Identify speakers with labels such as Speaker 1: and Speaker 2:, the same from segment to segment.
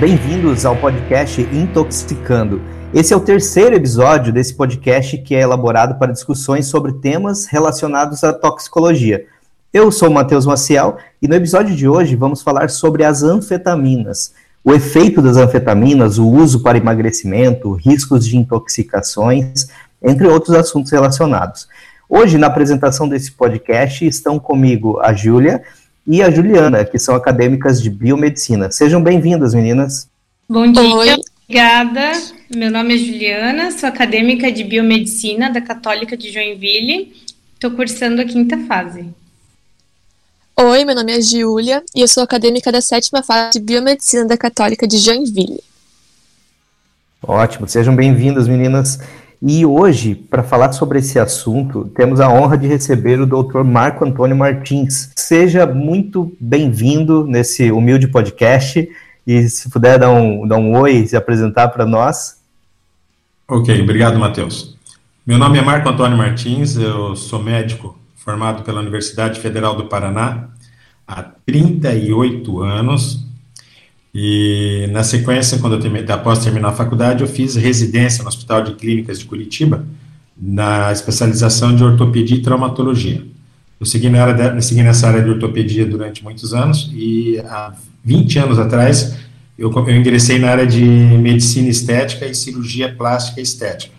Speaker 1: bem-vindos ao podcast Intoxicando. Esse é o terceiro episódio desse podcast que é elaborado para discussões sobre temas relacionados à toxicologia. Eu sou o Matheus Maciel e no episódio de hoje vamos falar sobre as anfetaminas, o efeito das anfetaminas, o uso para emagrecimento, riscos de intoxicações, entre outros assuntos relacionados. Hoje, na apresentação desse podcast, estão comigo a Júlia e a Juliana, que são acadêmicas de biomedicina. Sejam bem-vindas, meninas.
Speaker 2: Bom dia, Oi. obrigada. Meu nome é Juliana, sou acadêmica de biomedicina da Católica de Joinville. Estou cursando a quinta fase.
Speaker 3: Oi, meu nome é Giulia e eu sou acadêmica da sétima fase de Biomedicina da Católica de Joinville.
Speaker 1: Ótimo, sejam bem-vindas, meninas. E hoje, para falar sobre esse assunto, temos a honra de receber o Dr. Marco Antônio Martins. Seja muito bem-vindo nesse humilde podcast e se puder dar um, dar um oi e se apresentar para nós.
Speaker 4: Ok, obrigado, Matheus. Meu nome é Marco Antônio Martins, eu sou médico formado pela Universidade Federal do Paraná há 38 anos. E na sequência, quando eu terminei, após terminar a faculdade, eu fiz residência no Hospital de Clínicas de Curitiba, na especialização de ortopedia e traumatologia. Eu segui, na área de, segui nessa área de ortopedia durante muitos anos e há 20 anos atrás eu, eu ingressei na área de medicina estética e cirurgia plástica estética.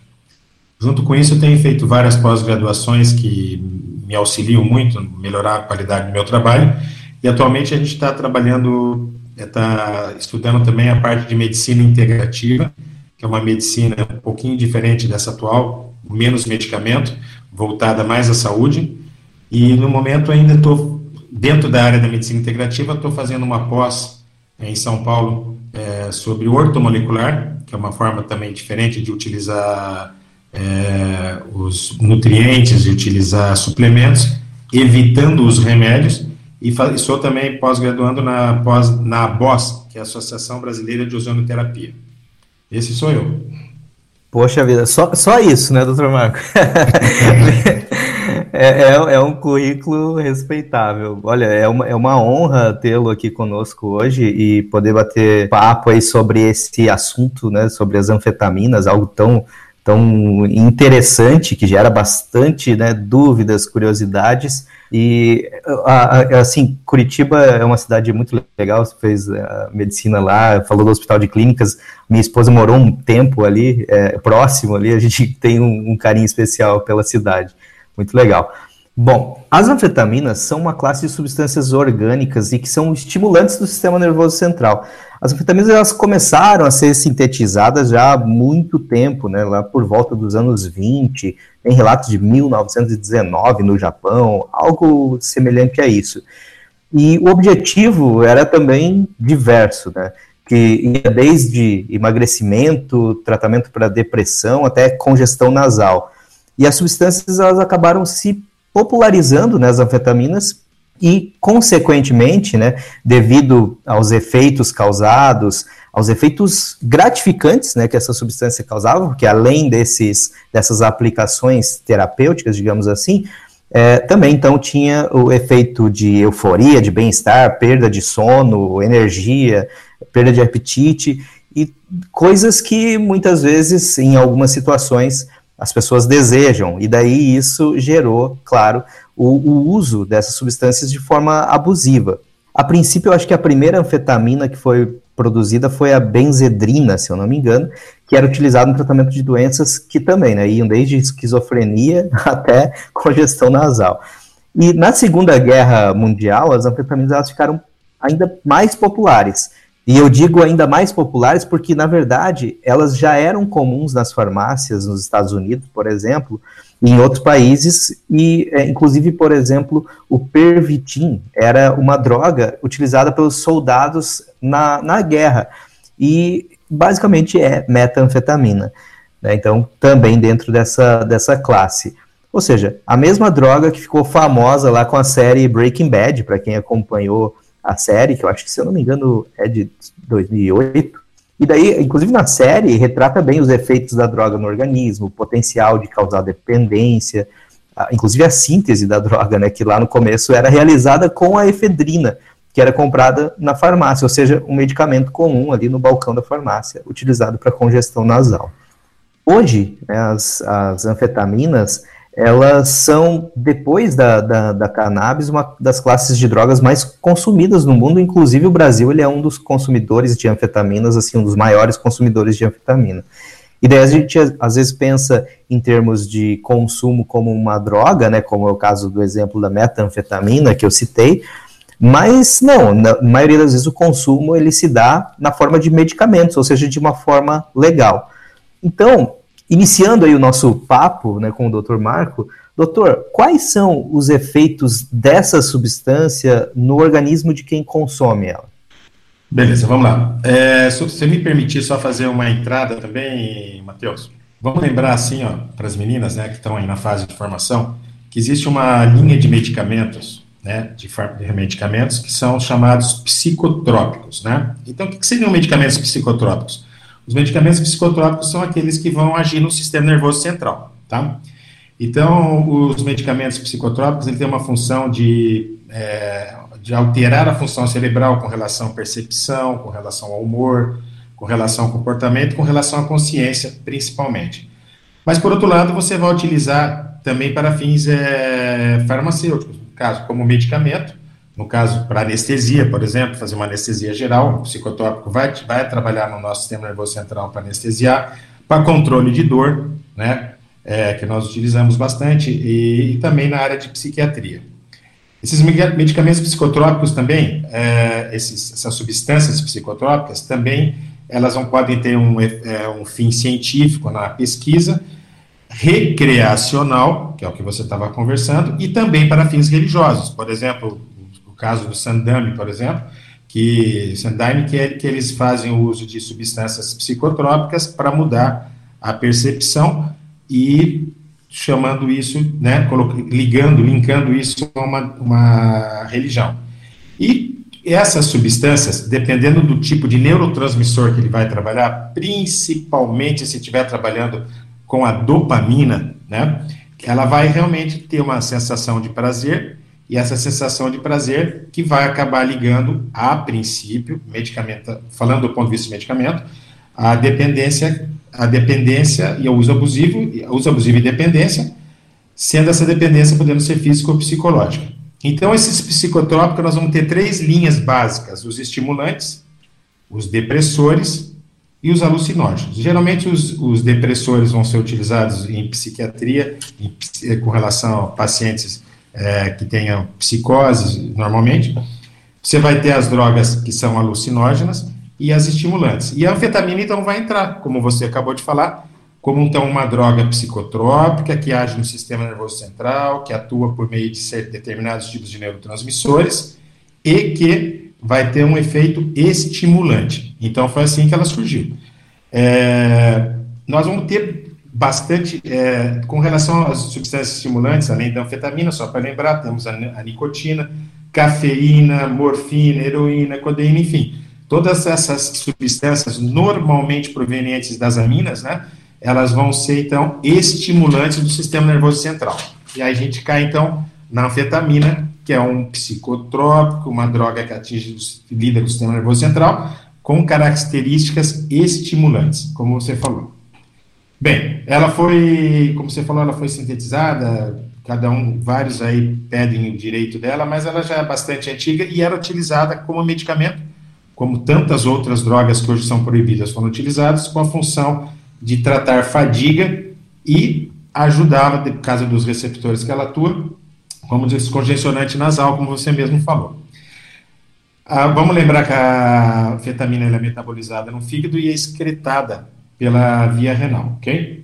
Speaker 4: Junto com isso, eu tenho feito várias pós-graduações que me auxiliam muito a melhorar a qualidade do meu trabalho. E atualmente a gente está trabalhando, está estudando também a parte de medicina integrativa, que é uma medicina um pouquinho diferente dessa atual, menos medicamento, voltada mais à saúde. E no momento ainda estou dentro da área da medicina integrativa, estou fazendo uma pós em São Paulo é, sobre ortomolecular, que é uma forma também diferente de utilizar é, os nutrientes, de utilizar suplementos, evitando os remédios, e sou também pós-graduando na, pós, na BOS, que é a Associação Brasileira de Ozonoterapia. Esse sou eu.
Speaker 1: Poxa vida, só, só isso, né, doutor Marco? é, é, é, um currículo respeitável. Olha, é uma, é uma honra tê-lo aqui conosco hoje e poder bater papo aí sobre esse assunto, né, sobre as anfetaminas, algo tão tão interessante, que gera bastante né, dúvidas, curiosidades. E, assim, Curitiba é uma cidade muito legal, você fez a medicina lá, falou do hospital de clínicas, minha esposa morou um tempo ali, é, próximo ali, a gente tem um, um carinho especial pela cidade, muito legal. Bom, as anfetaminas são uma classe de substâncias orgânicas e que são estimulantes do sistema nervoso central. As anfetaminas elas começaram a ser sintetizadas já há muito tempo, né, lá por volta dos anos 20, tem relatos de 1919 no Japão, algo semelhante a isso. E o objetivo era também diverso, né, que ia desde emagrecimento, tratamento para depressão, até congestão nasal. E as substâncias elas acabaram se popularizando né, as anfetaminas e, consequentemente, né, devido aos efeitos causados, aos efeitos gratificantes né, que essa substância causava, porque além desses, dessas aplicações terapêuticas, digamos assim, é, também então tinha o efeito de euforia, de bem-estar, perda de sono, energia, perda de apetite e coisas que muitas vezes, em algumas situações, as pessoas desejam, e daí isso gerou, claro, o, o, uso dessas substâncias de forma abusiva. A princípio, eu acho que a primeira anfetamina que foi produzida foi a benzedrina, se eu não me engano, que era utilizada no tratamento de doenças que também né, iam desde esquizofrenia até congestão nasal. E na Segunda Guerra Mundial, as anfetaminas ficaram ainda mais populares. E eu digo ainda mais populares porque, na verdade, elas já eram comuns nas farmácias nos Estados Unidos, por exemplo, e em outros países, e é, inclusive, por exemplo, o Pervitin era uma droga utilizada pelos soldados na, na guerra, e basicamente é metanfetamina. Né? Então, também dentro dessa, dessa classe. Ou seja, a mesma droga que ficou famosa lá com a série Breaking Bad, para quem acompanhou a série, que eu acho que, se eu não me engano, é de 2008. E daí, inclusive na série, retrata bem os efeitos da droga no organismo, o potencial de causar dependência, inclusive a síntese da droga, né, que lá no começo era realizada com a efedrina, que era comprada na farmácia, ou seja, um medicamento comum ali no balcão da farmácia, utilizado para congestão nasal. Hoje, né, as, as anfetaminas, elas são, depois da, da, da, cannabis, uma das classes de drogas mais consumidas no mundo, inclusive o Brasil ele é um dos consumidores de anfetaminas, assim, um dos maiores consumidores de anfetamina. E daí a gente às vezes pensa em termos de consumo como uma droga, né, como é o caso do exemplo da metanfetamina que eu citei, mas não, na maioria das vezes o consumo ele se dá na forma de medicamentos, ou seja, de uma forma legal. Então, iniciando aí o nosso papo né, com o Dr. Marco, doutor, quais são os efeitos dessa substância no organismo de quem consome ela?
Speaker 4: Beleza, vamos lá. É, se você me permitir só fazer uma entrada também, Matheus, vamos lembrar assim, ó, para as meninas, né, que estão aí na fase de formação, que existe uma linha de medicamentos, né, de, de medicamentos que são chamados psicotrópicos, né? Então, o que, que seriam medicamentos psicotrópicos? Os medicamentos psicotrópicos são aqueles que vão agir no sistema nervoso central, tá? Então, os medicamentos psicotrópicos, ele tem uma função de, é, de alterar a função cerebral com relação à percepção, com relação ao humor, com relação ao comportamento, com relação à consciência, principalmente. Mas, por outro lado, você vai utilizar também para fins é, farmacêuticos, no caso, como medicamento, no caso, para anestesia, por exemplo, fazer uma anestesia geral, o psicotópico vai, vai trabalhar no nosso sistema nervoso central para anestesiar, para controle de dor, né, é, que nós utilizamos bastante, e, e, também na área de psiquiatria. Esses medicamentos psicotrópicos também, é, esses, essas substâncias psicotrópicas, também elas não podem ter um, é, um fim científico na pesquisa, recreacional, que é o que você estava conversando, e também para fins religiosos. Por exemplo, caso do Sandame, por exemplo, que Sandame que, é, que eles fazem o uso de substâncias psicotrópicas para mudar a percepção e chamando isso, né, ligando, linkando isso a uma, uma religião. E essas substâncias, dependendo do tipo de neurotransmissor que ele vai trabalhar, principalmente se estiver trabalhando com a dopamina, né, ela vai realmente ter uma sensação de prazer e essa sensação de prazer que vai acabar ligando, a princípio, medicamento, falando do ponto de vista do medicamento, a dependência, a dependência e o uso abusivo, uso abusivo e dependência, sendo essa dependência podendo ser física ou psicológica. Então, esses psicotrópicos, nós vamos ter três linhas básicas: os estimulantes, os depressores e os alucinógenos. Geralmente, os, os depressores vão ser utilizados em psiquiatria, em, com relação a pacientes é, que tenha psicoses, normalmente, você vai ter as drogas que são alucinógenas e as estimulantes. E a anfetamina, então, vai entrar, como você acabou de falar, como então uma droga psicotrópica que age no sistema nervoso central, que atua por meio de determinados tipos de neurotransmissores e que vai ter um efeito estimulante. Então foi assim que ela surgiu. É, nós vamos ter bastante, é, com relação às substâncias estimulantes, além da anfetamina, só para lembrar, temos a, a, nicotina, cafeína, morfina, heroína, codeína, enfim, todas essas substâncias normalmente provenientes das aminas, né, elas vão ser, então, estimulantes do sistema nervoso central. E aí a gente cai, então, na anfetamina, que é um psicotrópico, uma droga que atinge, com o sistema nervoso central, com características estimulantes, como você falou. Bem, ela foi, como você falou, ela foi sintetizada, cada um, vários aí pedem o direito dela, mas ela já é bastante antiga e era utilizada como medicamento, como tantas outras drogas que hoje são proibidas foram utilizadas, com a função de tratar fadiga e ajudava, por causa dos receptores que ela atua, como descongestionante nasal, como você mesmo falou. Ah, vamos lembrar que a fetamina é metabolizada no fígado e é excretada pela via renal, ok?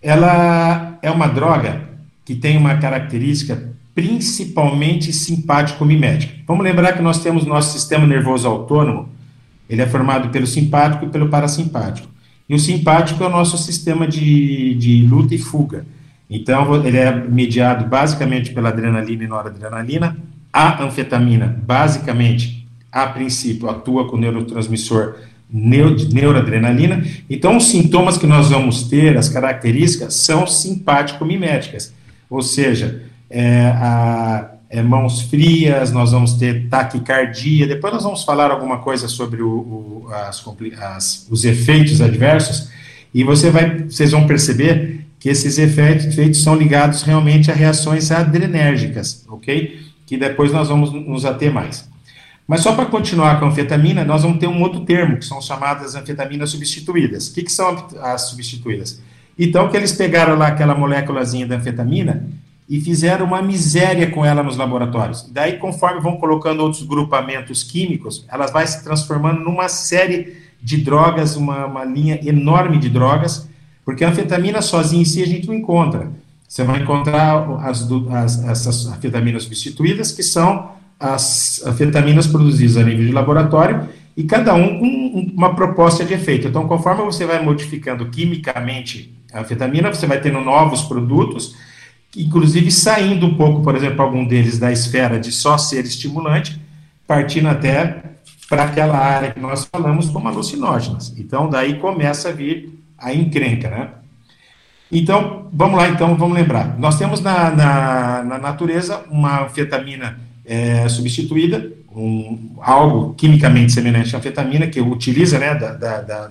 Speaker 4: Ela é uma droga que tem uma característica principalmente simpático-mimética. Vamos lembrar que nós temos nosso sistema nervoso autônomo, ele é formado pelo simpático e pelo parasimpático. E o simpático é o nosso sistema de, de luta e fuga. Então, ele é mediado basicamente pela adrenalina e noradrenalina. A anfetamina, basicamente, a princípio, atua com o neurotransmissor neuroadrenalina. Então, os sintomas que nós vamos ter, as características, são simpático-miméticas. Ou seja, é, a, é, mãos frias, nós vamos ter taquicardia, depois nós vamos falar alguma coisa sobre o, o, as, as, os efeitos adversos, e você vai, vocês vão perceber que esses efeitos, efeitos são ligados realmente a reações adrenérgicas, ok? Que depois nós vamos nos ater mais. Mas só para continuar com a anfetamina, nós vamos ter um outro termo, que são chamadas anfetaminas substituídas. O que, que são as substituídas? Então, que eles pegaram lá aquela moléculazinha da anfetamina e fizeram uma miséria com ela nos laboratórios. Daí, conforme vão colocando outros grupamentos químicos, elas vai se transformando numa série de drogas, uma, uma linha enorme de drogas, porque a anfetamina sozinha em si a gente não encontra. Você vai encontrar as, as, essas anfetaminas substituídas, que são as anfetaminas produzidas a nível de laboratório, e cada um com uma proposta de efeito. Então, conforme você vai modificando quimicamente a anfetamina, você vai tendo novos produtos, inclusive saindo um pouco, por exemplo, algum deles da esfera de só ser estimulante, partindo até para aquela área que nós falamos como alucinógenas. Então, daí começa a vir a encrenca, né? Então, vamos lá, então, vamos lembrar. Nós temos na, na, na natureza uma anfetamina é, substituída, um, algo quimicamente semelhante à anfetamina, que utiliza, né, da, da, da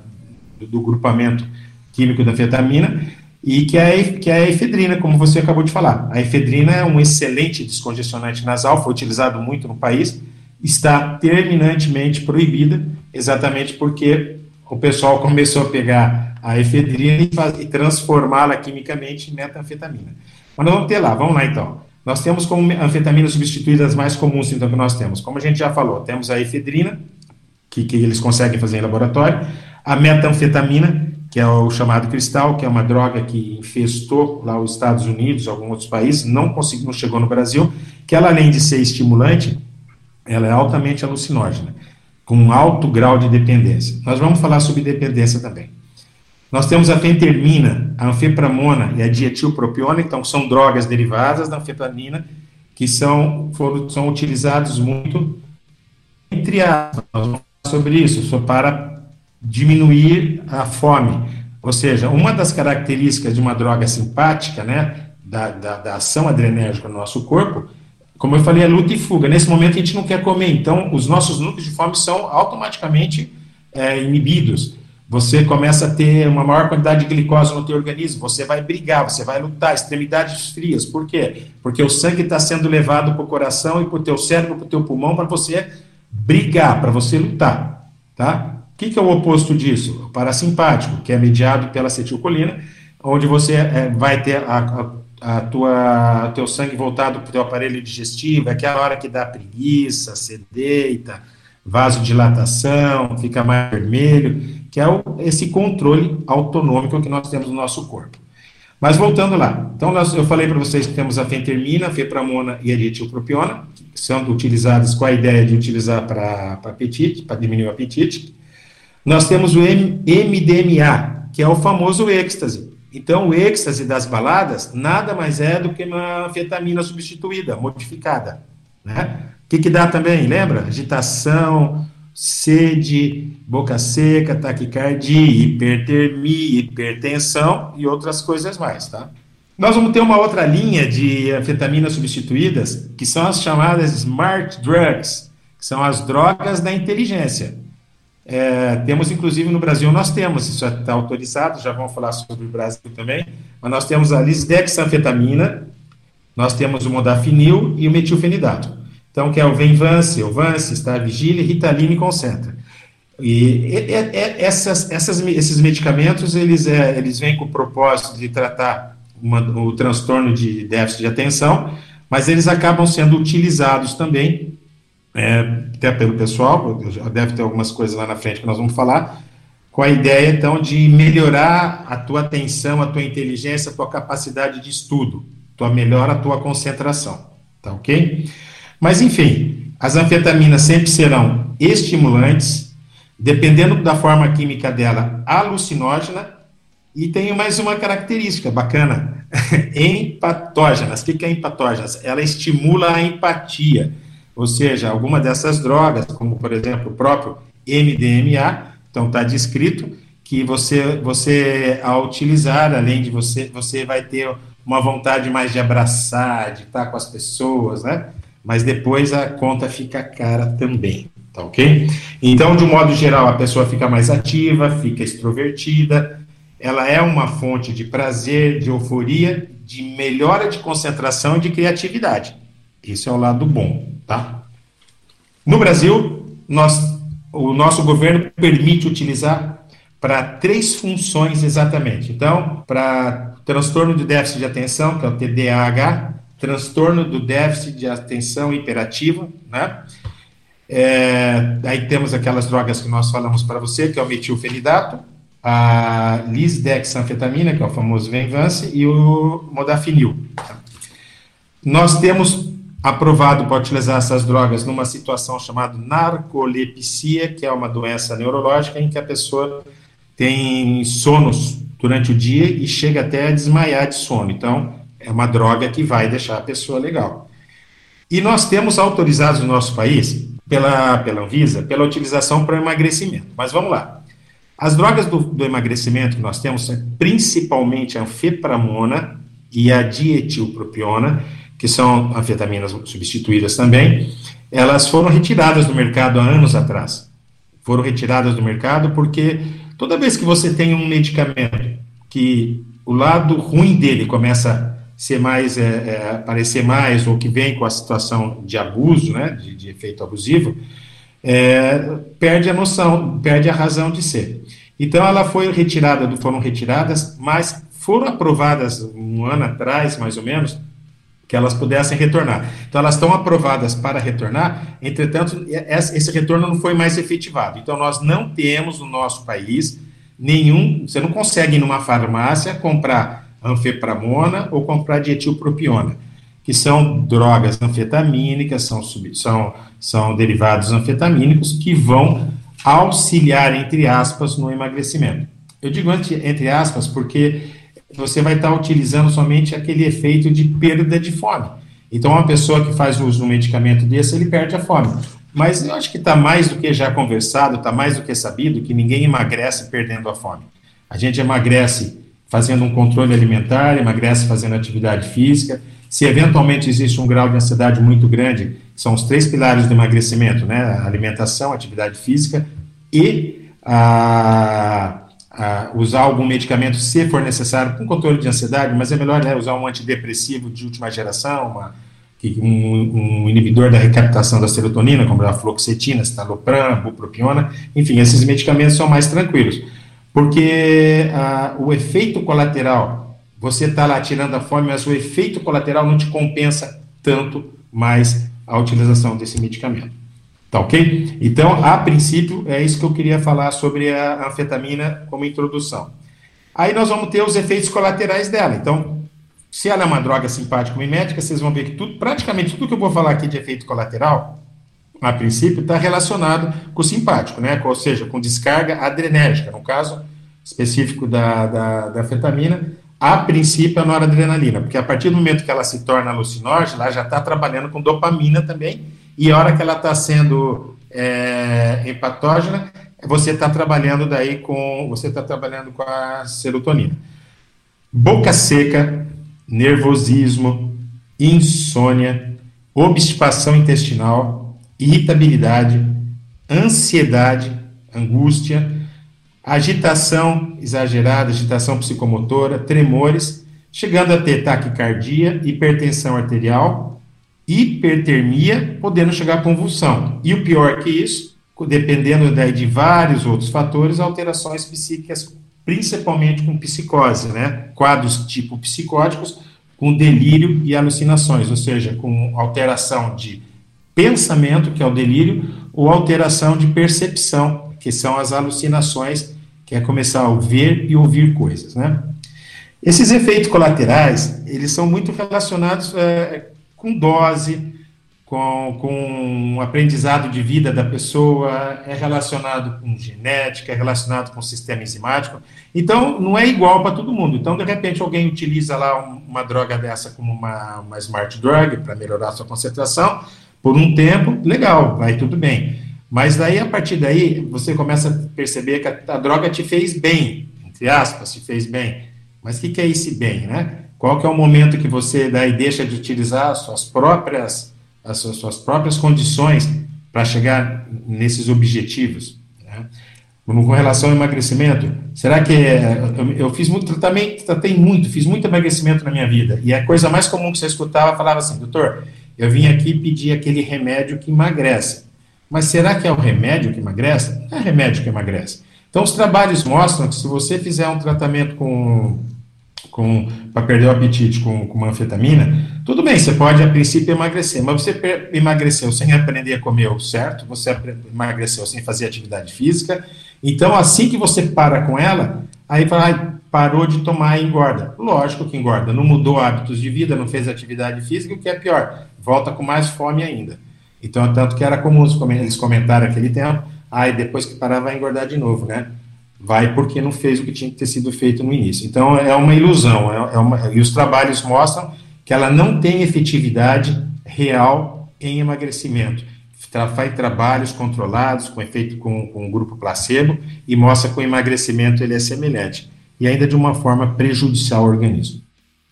Speaker 4: do grupamento químico da anfetamina, e que é, que é a efedrina, como você acabou de falar. A efedrina é um excelente descongestionante nasal, foi utilizado muito no país, está terminantemente proibida, exatamente porque o pessoal começou a pegar a efedrina e, e transformá-la quimicamente em metanfetamina. Mas nós vamos ter lá, vamos lá então. Nós temos como anfetaminas substituídas mais comuns, então, que nós temos. Como a gente já falou, temos a efedrina, que, que eles conseguem fazer em laboratório, a metanfetamina, que é o chamado cristal, que é uma droga que infestou lá os Estados Unidos, alguns outros países, não conseguiu, não chegou no Brasil, que ela, além de ser estimulante, ela é altamente alucinógena, com um alto grau de dependência. Nós vamos falar sobre dependência também. Nós temos a fentermina, a anfepramona e a dietilpropiona, então são drogas derivadas da anfetamina que são, foram, são utilizados muito entre aspas, sobre isso, só para diminuir a fome. Ou seja, uma das características de uma droga simpática, né, da, da, da ação adrenérgica no nosso corpo, como eu falei, é luta e fuga. Nesse momento a gente não quer comer, então os nossos núcleos de fome são automaticamente é, inibidos. Você começa a ter uma maior quantidade de glicose no teu organismo, você vai brigar, você vai lutar, extremidades frias. Por quê? Porque o sangue está sendo levado para o coração e para o teu cérebro, para o teu pulmão, para você brigar, para você lutar, tá? que, que é o oposto disso? O parasimpático, que é mediado pela acetilcolina, onde você é, vai ter a, a, a tua teu sangue voltado para o teu aparelho digestivo, é aquela hora que dá preguiça, você deita, vasodilatação, fica mais vermelho, que é o, esse controle autonômico que nós temos no nosso corpo. Mas voltando lá, então nós, eu falei para vocês que temos a fentermina, fepramona e a dietilpropiona, são utilizadas com a ideia de utilizar para apetite, para diminuir o apetite, nós temos o MDMA, que é o famoso êxtase. Então, o êxtase das baladas nada mais é do que uma anfetamina substituída, modificada. Né? O que, que dá também? Lembra? Agitação, sede, boca seca, taquicardia, hipertermia, hipertensão e outras coisas mais, tá? Nós vamos ter uma outra linha de anfetaminas substituídas, que são as chamadas smart drugs, que são as drogas da inteligência. É, temos, inclusive, no Brasil, nós temos, isso está autorizado, já vamos falar sobre o Brasil também, mas nós temos a lisdexanfetamina, nós temos o modafinil e o metilfenidato. Então, que é o Venvance, o Vance, está Vigília, Ritalina e Concentra. E, essas, essas, esses medicamentos, eles, é, eles vêm com o propósito de tratar uma, o transtorno de déficit de atenção, mas eles acabam sendo utilizados também é, até pelo pessoal, deve ter algumas coisas lá na frente que nós vamos falar, com a ideia, então, de melhorar a tua atenção, a tua inteligência, a tua capacidade de estudo, tua melhora a tua concentração, tá ok? Mas, enfim, as anfetaminas sempre serão estimulantes, dependendo da forma química dela, alucinógena, e tem mais uma característica bacana, empatógenas. O que é empatógenas? Ela estimula a empatia, ou seja, alguma dessas drogas, como por exemplo o próprio MDMA, então está descrito que você, você ao utilizar, além de você, você vai ter uma vontade mais de abraçar, de estar com as pessoas, né? Mas depois a conta fica cara também, tá ok? Então, de um modo geral, a pessoa fica mais ativa, fica extrovertida, ela é uma fonte de prazer, de euforia, de melhora de concentração e de criatividade. Isso é o lado bom, tá? No Brasil, nós, o nosso governo permite utilizar para três funções exatamente. Então, para transtorno de déficit de atenção, que é o TDAH, transtorno do déficit de atenção hiperativo, né? É, aí temos aquelas drogas que nós falamos para você, que é o metilfenidato, a lisdexanfetamina, que é o famoso Venvance, e o modafinil. Nós temos aprovado para utilizar essas drogas numa situação chamada narcolepsia, que é uma doença neurológica em que a pessoa tem sonos durante o dia e chega até a desmaiar de sono. Então, é uma droga que vai deixar a pessoa legal. E nós temos autorizados no nosso país, pela, pela Anvisa, pela utilização para emagrecimento. Mas vamos lá. As drogas do, do emagrecimento que nós temos são principalmente a anfepramona e a dietilpropiona, que são anfetaminas substituídas também, elas foram retiradas do mercado há anos atrás. Foram retiradas do mercado porque toda vez que você tem um medicamento que o lado ruim dele começa ser mais, é, é, aparecer mais, ou que vem com a situação de abuso, né, de, de efeito abusivo, é, perde a noção, perde a razão de ser. Então ela foi retirada, foram retiradas, mas foram aprovadas um ano atrás, mais ou menos, que elas pudessem retornar. Então elas estão aprovadas para retornar, entretanto, esse retorno não foi mais efetivado. Então nós não temos no nosso país nenhum, você não consegue ir numa farmácia comprar anfepramona ou comprar dietilpropiona, que são drogas anfetamínicas, são, são, são derivados anfetamínicos que vão auxiliar, entre aspas, no emagrecimento. Eu digo entre aspas porque você vai estar utilizando somente aquele efeito de perda de fome. Então, uma pessoa que faz uso de um medicamento desse, ele perde a fome. Mas eu acho que está mais do que já conversado, está mais do que sabido que ninguém emagrece perdendo a fome. A gente emagrece fazendo um controle alimentar, emagrece fazendo atividade física. Se eventualmente existe um grau de ansiedade muito grande, são os três pilares do emagrecimento, né? Alimentação, atividade física e a, a usar algum medicamento se for necessário com controle de ansiedade, mas é melhor né, usar um antidepressivo de última geração, uma, um, um, inibidor da recaptação da serotonina, como a fluoxetina, citalopram, bupropiona, enfim, esses medicamentos são mais tranquilos, porque a, o efeito colateral, você está lá tirando a fome, mas o efeito colateral não te compensa tanto mais a utilização desse medicamento. Tá ok? Então, a princípio, é isso que eu queria falar sobre a anfetamina como introdução. Aí nós vamos ter os efeitos colaterais dela. Então, se ela é uma droga simpática mimética, vocês vão ver que tudo, praticamente tudo que eu vou falar aqui de efeito colateral, a princípio, está relacionado com o simpático, né? Ou seja, com descarga adrenérgica. No caso específico da, da, da anfetamina, a princípio, a noradrenalina, porque a partir do momento que ela se torna alucinógena, ela já está trabalhando com dopamina também, e a hora que ela está sendo é, você está trabalhando daí com, você está trabalhando com a serotonina. Boca seca, nervosismo, insônia, obstipação intestinal, irritabilidade, ansiedade, angústia, agitação exagerada, agitação psicomotora, tremores, chegando a ter taquicardia, hipertensão arterial, hipertermia, podendo chegar a convulsão. E o pior que isso, dependendo daí de vários outros fatores, alterações psíquicas, principalmente com psicose, né? Quadros tipo psicóticos, com delírio e alucinações, ou seja, com alteração de pensamento, que é o delírio, ou alteração de percepção, que são as alucinações que é começar a ver e ouvir coisas, né? Esses efeitos colaterais, eles são muito relacionados é, com dose, com, com o aprendizado de vida da pessoa, é relacionado com genética, é relacionado com sistema enzimático. Então, não é igual para todo mundo. Então, de repente, alguém utiliza lá uma droga dessa como uma, uma smart drug para melhorar a sua concentração, por um tempo, legal, vai tudo bem. Mas daí, a partir daí, você começa a perceber que a, a droga te fez bem, entre aspas, te fez bem. Mas o que, que é esse bem, né? Qual que é o momento que você daí deixa de utilizar suas próprias as suas, suas próprias condições para chegar nesses objetivos. Né? Com relação ao emagrecimento, será que é, eu, eu, fiz muito, também tratei muito, fiz muito emagrecimento na minha vida, e a coisa mais comum que você escutava falava assim, doutor, eu vim aqui pedir aquele remédio que emagrece. Mas será que é o remédio que emagrece? É remédio que emagrece. Então, os trabalhos mostram que se você fizer um tratamento com, com para perder o apetite com, com uma anfetamina, tudo bem, você pode a princípio emagrecer, mas você emagreceu sem aprender a comer o certo, você emagreceu sem fazer atividade física. Então, assim que você para com ela, aí vai, parou de tomar engorda. Lógico que engorda, não mudou hábitos de vida, não fez atividade física, o que é pior, volta com mais fome ainda. Então, tanto que era comum eles comentarem aquele tempo, aí ah, depois que parar vai engordar de novo, né? Vai porque não fez o que tinha que ter sido feito no início. Então, é uma ilusão, é, é uma, e os trabalhos mostram que ela não tem efetividade real em emagrecimento. Faz trabalhos controlados, com efeito com, com um grupo placebo, e mostra que o emagrecimento ele é semelhante, e ainda de uma forma prejudicial ao organismo.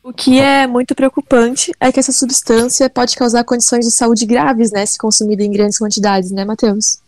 Speaker 3: O que é muito preocupante é que essa substância pode causar condições de saúde graves, né, se consumida em grandes quantidades, né, Matheus?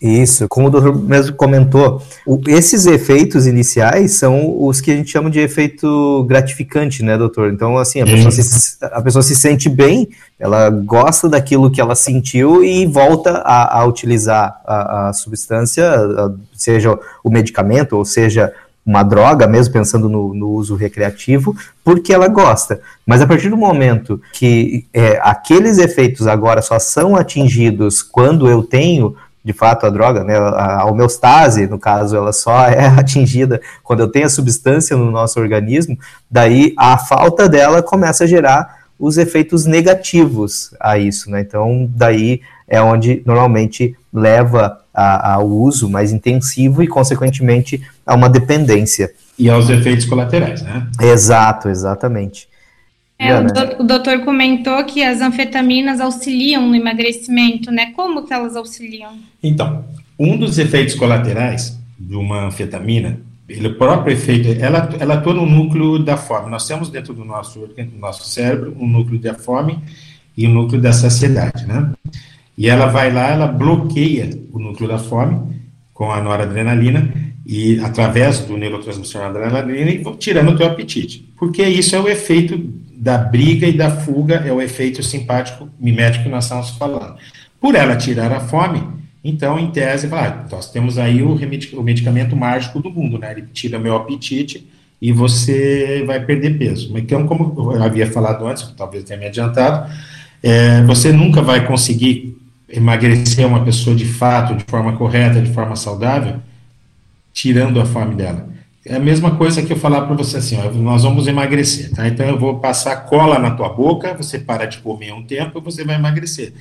Speaker 1: Isso, como o doutor mesmo comentou, o, esses efeitos iniciais são os que a gente chama de efeito gratificante, né, doutor? Então, assim, a pessoa, se, a pessoa se sente bem, ela gosta daquilo que ela sentiu e volta a, a utilizar a, a substância, a, seja o medicamento, ou seja uma droga, mesmo pensando no, no, uso recreativo, porque ela gosta. Mas a partir do momento que é, aqueles efeitos agora só são atingidos quando eu tenho de fato a droga, né, a homeostase, no caso, ela só é atingida quando eu tenho a substância no nosso organismo, daí a falta dela começa a gerar os efeitos negativos a isso, né? Então, daí é onde normalmente leva ao uso mais intensivo e, consequentemente, a uma dependência.
Speaker 4: E aos efeitos colaterais, né?
Speaker 1: Exato, exatamente.
Speaker 2: É, o doutor comentou que as anfetaminas auxiliam no emagrecimento, né? Como que elas auxiliam?
Speaker 4: Então, um dos efeitos colaterais de uma anfetamina, ele, o próprio efeito, ela, ela atua no núcleo da fome. Nós temos dentro do nosso, do nosso cérebro um núcleo da fome e um núcleo da saciedade, né? E ela vai lá, ela bloqueia o núcleo da fome com a noradrenalina e através do neurotransmissor adrenalina e tirando o teu apetite. Porque isso é o efeito da briga e da fuga, é o efeito simpático mimético que nós estamos falando. Por ela tirar a fome, então, em tese, ah, nós temos aí o, o medicamento mágico do mundo, né? Ele tira meu apetite e você vai perder peso. Então, como eu havia falado antes, talvez tenha me adiantado, é, você nunca vai conseguir emagrecer uma pessoa de fato, de forma correta, de forma saudável, tirando a fome dela. É a mesma coisa que eu falar para você assim, ó, nós vamos emagrecer, tá? Então eu vou passar cola na tua boca, você para de comer um tempo e você vai emagrecer.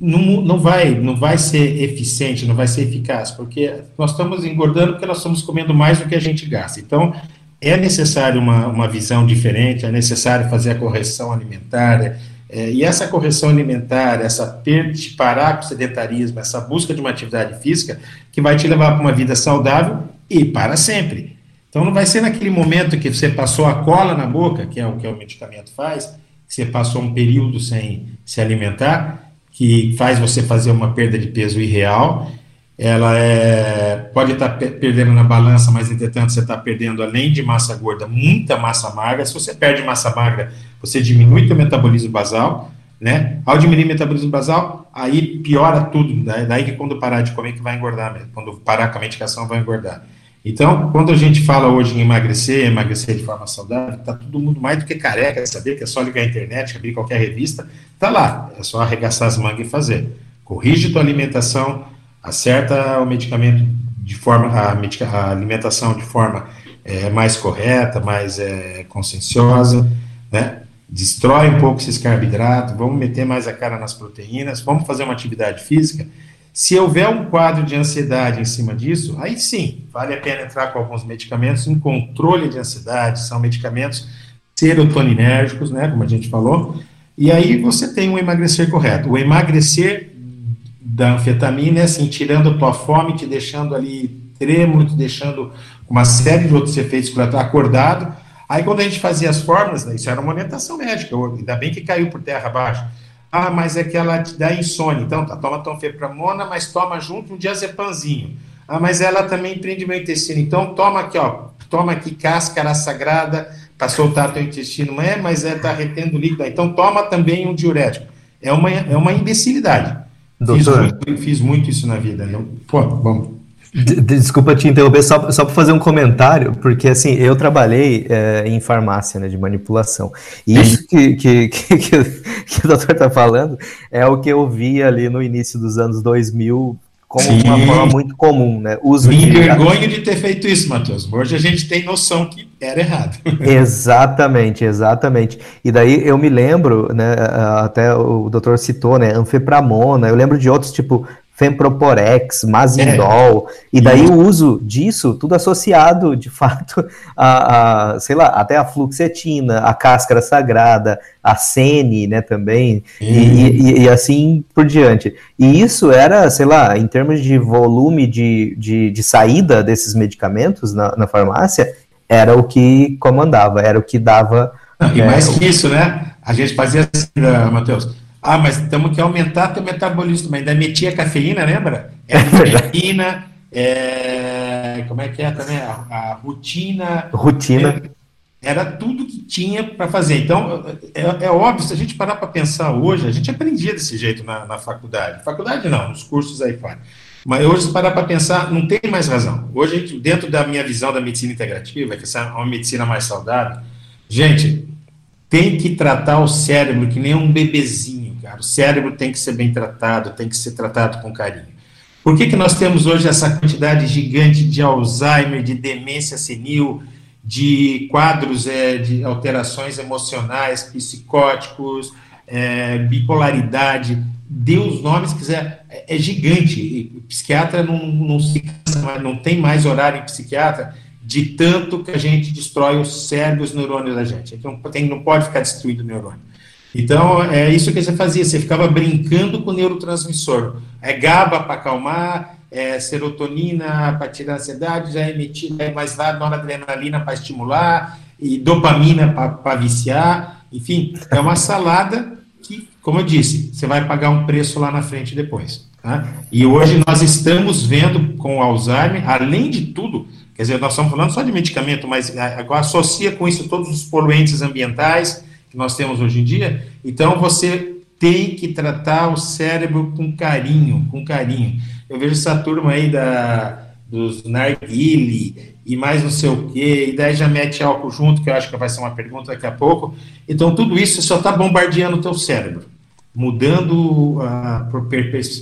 Speaker 4: Não, não, vai, não vai ser eficiente, não vai ser eficaz, porque nós estamos engordando porque nós estamos comendo mais do que a gente gasta. Então, é necessário uma, uma visão diferente, é necessário fazer a correção alimentar, é, e essa correção alimentar, essa ter de parar com o sedentarismo, essa busca de uma atividade física, que vai te levar para uma vida saudável e para sempre. Então não vai ser naquele momento que você passou a cola na boca, que é o que o medicamento faz, que você passou um período sem se alimentar, que faz você fazer uma perda de peso irreal. Ela é, pode estar perdendo na balança, mas entretanto você está perdendo, além de massa gorda, muita massa magra. Se você perde massa magra, você diminui o metabolismo basal, né? Ao diminuir o metabolismo basal, aí piora tudo, né? daí que quando parar de comer que vai engordar mesmo, quando parar com a medicação vai engordar. Então, quando a gente fala hoje em emagrecer, emagrecer de forma saudável, tá todo mundo mais do que careca, saber que é só ligar a internet, abrir qualquer revista, tá lá, é só arregaçar as mangas e fazer. Corrige tua alimentação, acerta o medicamento de forma, a, a alimentação de forma é, mais correta, mais é, conscienciosa, né? destrói um pouco esses carboidratos, vamos meter mais a cara nas proteínas, vamos fazer uma atividade física. Se houver um quadro de ansiedade em cima disso, aí sim, vale a pena entrar com alguns medicamentos em controle de ansiedade, são medicamentos serotoninérgicos, né, como a gente falou, e aí você tem um emagrecer correto. O emagrecer da anfetamina é assim, tirando a tua fome, te deixando ali trêmulo, te deixando uma série de outros efeitos acordado, Aí, quando a gente fazia as fórmulas, né, isso era uma orientação médica, ainda bem que caiu por terra abaixo. Ah, mas é que ela te dá insônia. Então, tá, toma tonfepramona, mas toma junto um diazepanzinho. Ah, mas ela também prende meu intestino. Então, toma aqui, ó, toma aqui cáscara sagrada para soltar teu intestino. Não é, mas é, tá retendo líquido. Então, toma também um diurético. É uma, é uma imbecilidade. Fiz muito, fiz muito, isso na vida. Eu, pô.
Speaker 1: Desculpa te interromper, só, só para fazer um comentário, porque assim, eu trabalhei é, em farmácia né, de manipulação. E isso que, que, que, que, que o doutor está falando é o que eu vi ali no início dos anos 2000 como Sim. uma forma muito comum, né?
Speaker 4: Uso Me de... envergonho de ter feito isso, Matheus. Hoje a gente tem noção que era errado.
Speaker 1: exatamente, exatamente. E daí eu me lembro, né? Até o doutor citou, né? Anfepramona. Eu lembro de outros tipo Femproporex, Mazindol, é. e daí o uso disso, tudo associado, de fato, a, a, sei lá, até a fluxetina, a cáscara sagrada, a sene, né, também, e, e, e, assim por diante. E isso era, sei lá, em termos de volume de, de, de saída desses medicamentos na, na, farmácia, era o que comandava, era o que dava...
Speaker 4: E é, mais que isso, né, a gente fazia assim, uh, Matheus, ah, mas temos que aumentar teu metabolismo, mas ainda metia cafeína, lembra? É cafeína, é, como é que é também? A, a rotina.
Speaker 1: Rotina.
Speaker 4: É, era tudo que tinha para fazer. Então, é, é, óbvio, se a gente parar para pensar hoje, a gente aprendia desse jeito na, na faculdade. Faculdade não, nos cursos aí fora. Mas hoje, se parar para pensar, não tem mais razão. Hoje, dentro da minha visão da medicina integrativa, que é uma medicina mais saudável, gente, tem que tratar o cérebro que nem um bebezinho O cérebro tem que ser bem tratado, tem que ser tratado com carinho. Por que, que nós temos hoje essa quantidade gigante de Alzheimer, de demência senil, de quadros é, de alterações emocionais, psicóticos, é, bipolaridade, dê os nomes quiser, é, é gigante. O psiquiatra não, não, se, não tem mais horário em psiquiatra de tanto que a gente destrói o cérebro e os neurônios da gente. Então, tem, não pode ficar destruído o neurônio. Então, é isso que você fazia, você ficava brincando com o neurotransmissor. É GABA para acalmar, é serotonina para tirar a ansiedade, já é emitida é mais lá noradrenalina para estimular, e dopamina para viciar, enfim, é uma salada que, como eu disse, você vai pagar um preço lá na frente depois. Tá? E hoje nós estamos vendo com o Alzheimer, além de tudo, quer dizer, nós estamos falando só de medicamento, mas associa com isso todos os poluentes ambientais, que nós temos hoje em dia. Então você tem que tratar o cérebro com carinho, com carinho. Eu vejo essa turma aí da, dos narguile e mais não sei o quê, e daí já mete álcool junto, que eu acho que vai ser uma pergunta daqui a pouco. Então tudo isso só está bombardeando o teu cérebro, mudando a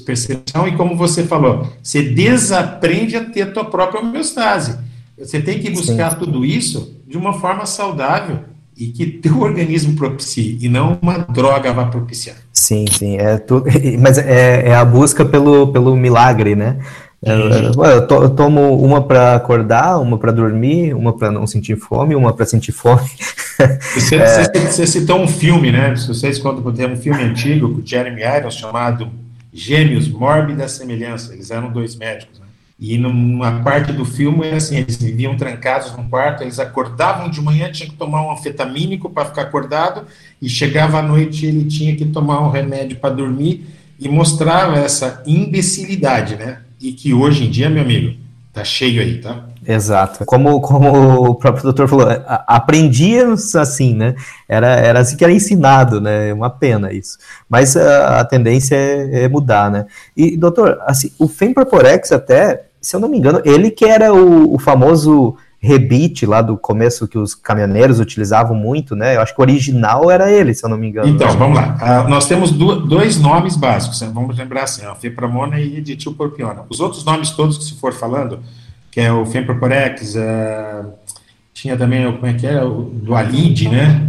Speaker 4: percepção e como você falou, você desaprende a ter a tua própria homeostase. Você tem que buscar Sim. tudo isso de uma forma saudável e que teu organismo propicie e não uma droga vá propiciar.
Speaker 1: Sim, sim, é tudo, mas é, é a busca pelo, pelo milagre, né? É, eu, to, eu, tomo uma para acordar, uma para dormir, uma para não sentir fome, uma para sentir fome.
Speaker 4: Você, é... você, você, citou um filme, né? Vocês quando tem um filme antigo com Jeremy Irons chamado Gêmeos, Mórbida Semelhança. Eles eram dois médicos. E numa parte do filme é assim, eles viviam trancados num quarto, eles acordavam de manhã, tinha que tomar um anfetamínico para ficar acordado, e chegava à noite ele tinha que tomar um remédio para dormir, e mostrava essa imbecilidade, né? E que hoje em dia, meu amigo, tá cheio aí, tá?
Speaker 1: Exato. Como, como o próprio doutor falou, aprendíamos assim, né? Era, era assim que era ensinado, né? É uma pena isso. Mas a, a tendência é, é, mudar, né? E, doutor, assim, o Femproporex até se eu não me engano, ele que era o, o famoso rebite lá do começo que os caminhoneiros utilizavam muito, né? Eu acho que o original era ele, se eu não me engano.
Speaker 4: Então, vamos lá. Uh, nós temos do, dois nomes básicos, né? vamos lembrar assim, ó, Fepramona e ditilpropiona. Os outros nomes todos que se for falando, que é o Femproporex, uh, tinha também, como é que era, o do Alide, né?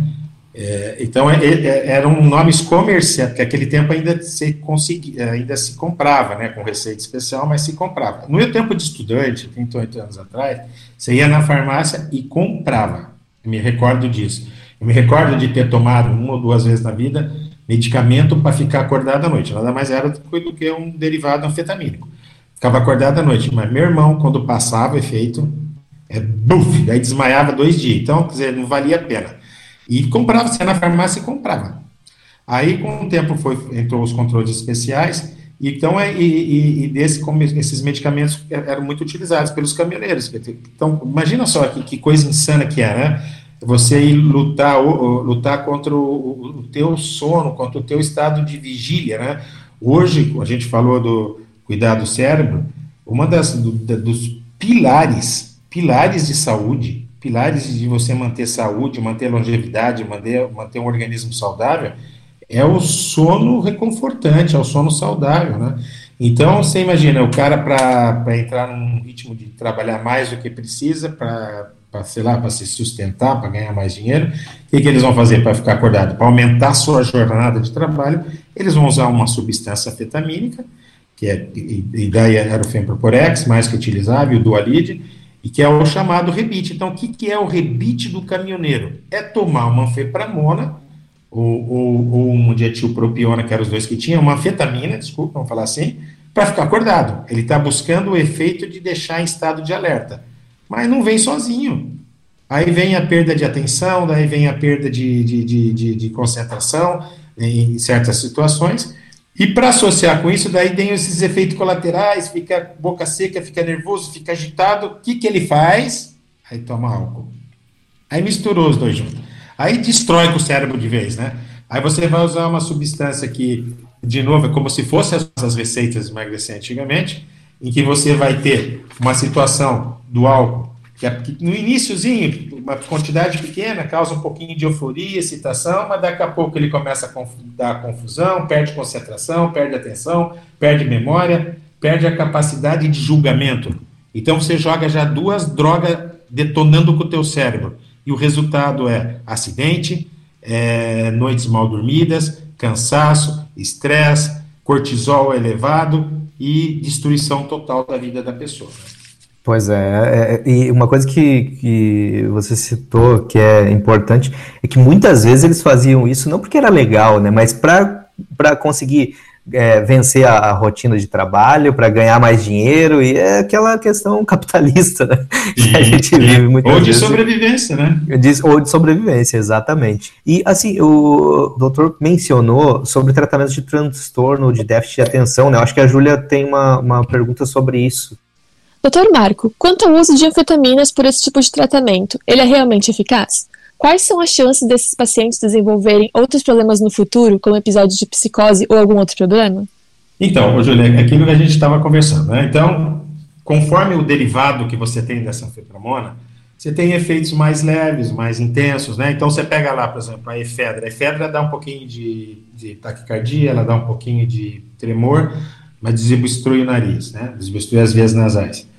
Speaker 4: É, então, é, é, eram nomes comerciais, que naquele tempo ainda se, conseguia, ainda se comprava, né, com receita especial, mas se comprava. No meu tempo de estudante, 38 anos atrás, você ia na farmácia e comprava. Eu me recordo disso. Eu me recordo de ter tomado uma ou duas vezes na vida medicamento para ficar acordado à noite. Nada mais era do que um derivado anfetamínico. Ficava acordado à noite, mas meu irmão, quando passava o efeito, é buf, daí desmaiava dois dias. Então, quer dizer, não valia a pena. E comprava, você na farmácia e comprava. Aí, com o tempo, foi, entrou os controles especiais, então, é, e, e, e desse, como esses medicamentos eram muito utilizados pelos caminhoneiros. Então, imagina só que, que coisa insana que é, né? Você ir lutar, lutar contra o, o teu sono, contra o teu estado de vigília, né? Hoje, a gente falou do cuidar do cérebro, uma das do, dos pilares, pilares de saúde, pilares de você manter saúde, manter longevidade, manter, manter um organismo saudável, é o sono reconfortante, é o sono saudável, né? Então, você imagina, o cara para entrar num ritmo de trabalhar mais do que precisa, para, sei lá, para se sustentar, para ganhar mais dinheiro, o que, que eles vão fazer para ficar acordado? Para aumentar a sua jornada de trabalho, eles vão usar uma substância fetamínica, que é ideia era o Femproporex, mais que utilizável, o Dualide, e que é o chamado rebite. Então, o que, que é o rebite do caminhoneiro? É tomar uma anfepramona, ou, ou, ou um dietilpropiona, que eram os dois que tinham, uma anfetamina, desculpa, vamos falar assim, para ficar acordado. Ele está buscando o efeito de deixar em estado de alerta. Mas não vem sozinho. Aí vem a perda de atenção, daí vem a perda de, de, de, de, de concentração em certas situações. E para associar com isso, daí tem esses efeitos colaterais, fica boca seca, fica nervoso, fica agitado. O que, que ele faz? Aí toma álcool. Aí misturou os dois juntos. Aí destrói com o cérebro de vez, né? Aí você vai usar uma substância que, de novo, é como se fossem as receitas de emagrecer antigamente, em que você vai ter uma situação do álcool, que, é, no iníciozinho, uma quantidade pequena, causa um pouquinho de euforia, excitação, mas daqui a pouco ele começa a conf dar confusão, perde concentração, perde atenção, perde memória, perde a capacidade de julgamento. Então você joga já duas drogas detonando com o teu cérebro e o resultado é acidente, é, noites mal dormidas, cansaço, estresse, cortisol elevado e destruição total da vida da pessoa.
Speaker 1: Pois é, é, é, e uma coisa que, que você citou que é importante é que muitas vezes eles faziam isso não porque era legal, né, mas para conseguir é, vencer a, a, rotina de trabalho, para ganhar mais dinheiro, e é aquela questão capitalista, né?
Speaker 4: Que a gente vive muito Ou de vezes. sobrevivência, né?
Speaker 1: De, ou de sobrevivência, exatamente. E, assim, o doutor mencionou sobre tratamento de transtorno de déficit de atenção, né? Eu acho que a Júlia tem uma, uma pergunta sobre isso.
Speaker 3: Doutor Marco, quanto ao uso de anfetaminas por esse tipo de tratamento, ele é realmente eficaz? Quais são as chances desses pacientes desenvolverem outros problemas no futuro, como episódios de psicose ou algum outro problema?
Speaker 4: Então, Julia, é aquilo que a gente estava conversando, né? Então, conforme o derivado que você tem dessa anfetramona, você tem efeitos mais leves, mais intensos, né? Então, você pega lá, por exemplo, a efedra. A efedra dá um pouquinho de, de taquicardia, ela dá um pouquinho de tremor, mas desobstrui o nariz, né? Desobstrui as vias nasais.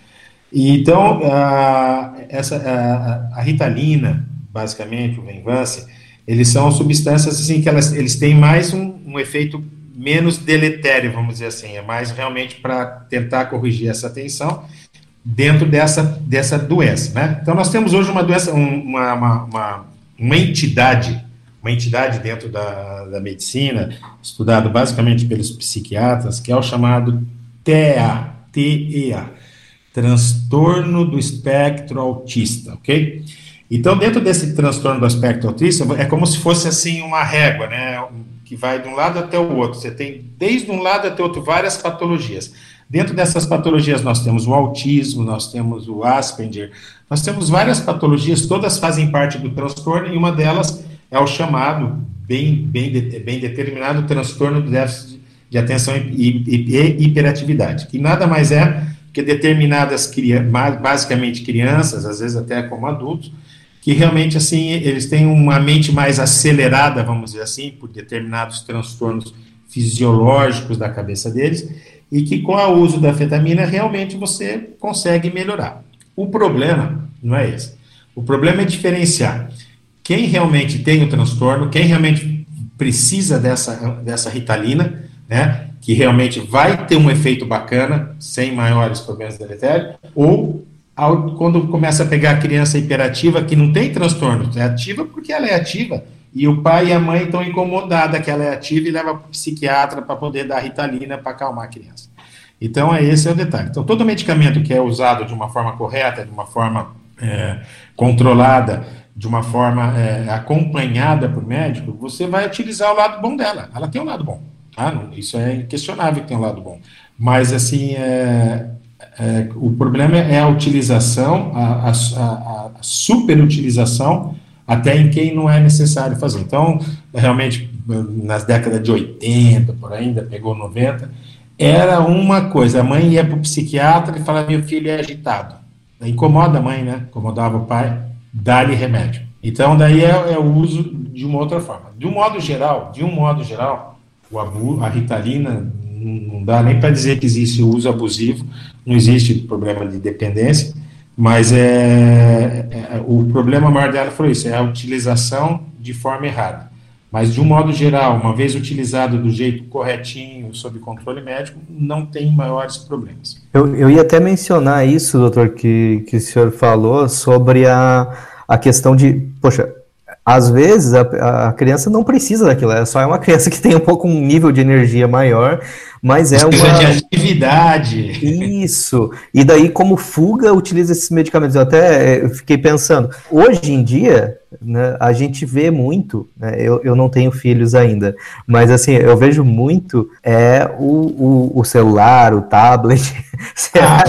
Speaker 4: E, então, a, essa, a, a ritalina, basicamente, o Venvance, eles são substâncias assim que elas, eles têm mais um, um efeito menos deletério, vamos dizer assim, é mais realmente para tentar corrigir essa tensão dentro dessa, dessa doença, né? Então nós temos hoje uma doença, uma, uma, uma, uma entidade, uma entidade dentro da, da medicina, estudado basicamente pelos psiquiatras, que é o chamado TEA, TEA, transtorno do espectro autista, ok? Então, dentro desse transtorno do aspecto autista, é como se fosse assim uma régua, né? Que vai de um lado até o outro. Você tem desde um lado até o outro várias patologias. Dentro dessas patologias, nós temos o autismo, nós temos o Asperger, nós temos várias patologias, todas fazem parte do transtorno, e uma delas é o chamado, bem, bem, bem determinado, transtorno do déficit de atenção e hiperatividade, que nada mais é que determinadas, basicamente crianças, às vezes até como adultos, que realmente assim eles têm uma mente mais acelerada, vamos dizer assim, por determinados transtornos fisiológicos da cabeça deles, e que com o uso da afetamina realmente você consegue melhorar. O problema não é esse. O problema é diferenciar quem realmente tem o transtorno, quem realmente precisa dessa, dessa ritalina, né, que realmente vai ter um efeito bacana, sem maiores problemas deletérios, ou ao, quando começa a pegar a criança hiperativa que não tem transtorno, é ativa porque ela é ativa, e o pai e a mãe estão incomodados que ela é ativa e leva para o psiquiatra para poder dar ritalina para acalmar a criança. Então, é esse é o detalhe. Então, todo medicamento que é usado de uma forma correta, de uma forma é, controlada, de uma forma é, acompanhada por médico, você vai utilizar o lado bom dela. Ela tem um lado bom. Tá? Não, isso é inquestionável que tem um lado bom. Mas, assim, é, é, o problema é a utilização, a, a, a, superutilização, até em quem não é necessário fazer. Então, realmente, nas décadas de 80, por ainda, pegou 90, era uma coisa, a mãe ia para o psiquiatra e falava, meu filho é agitado. Incomoda a mãe, né? Incomodava o pai, dá-lhe remédio. Então, daí é, é, o uso de uma outra forma. De um modo geral, de um modo geral, o abuso, a ritalina, não dá nem para dizer que existe o uso abusivo, não existe problema de dependência, mas é, é, o problema maior dela foi isso, é a utilização de forma errada. Mas, de um modo geral, uma vez utilizado do jeito corretinho, sob controle médico, não tem maiores problemas.
Speaker 1: Eu, eu ia até mencionar isso, doutor, que, que o senhor falou sobre a, a questão de, poxa, às vezes a, a criança não precisa daquilo, é só é uma criança que tem um pouco um nível de energia maior mas é uma.
Speaker 4: de atividade.
Speaker 1: Isso. E daí, como fuga, utiliza esses medicamentos. Eu até fiquei pensando, hoje em dia, né, a gente vê muito, né, eu, eu não tenho filhos ainda, mas assim, eu vejo muito é o, o, o celular, o tablet.
Speaker 4: Ah,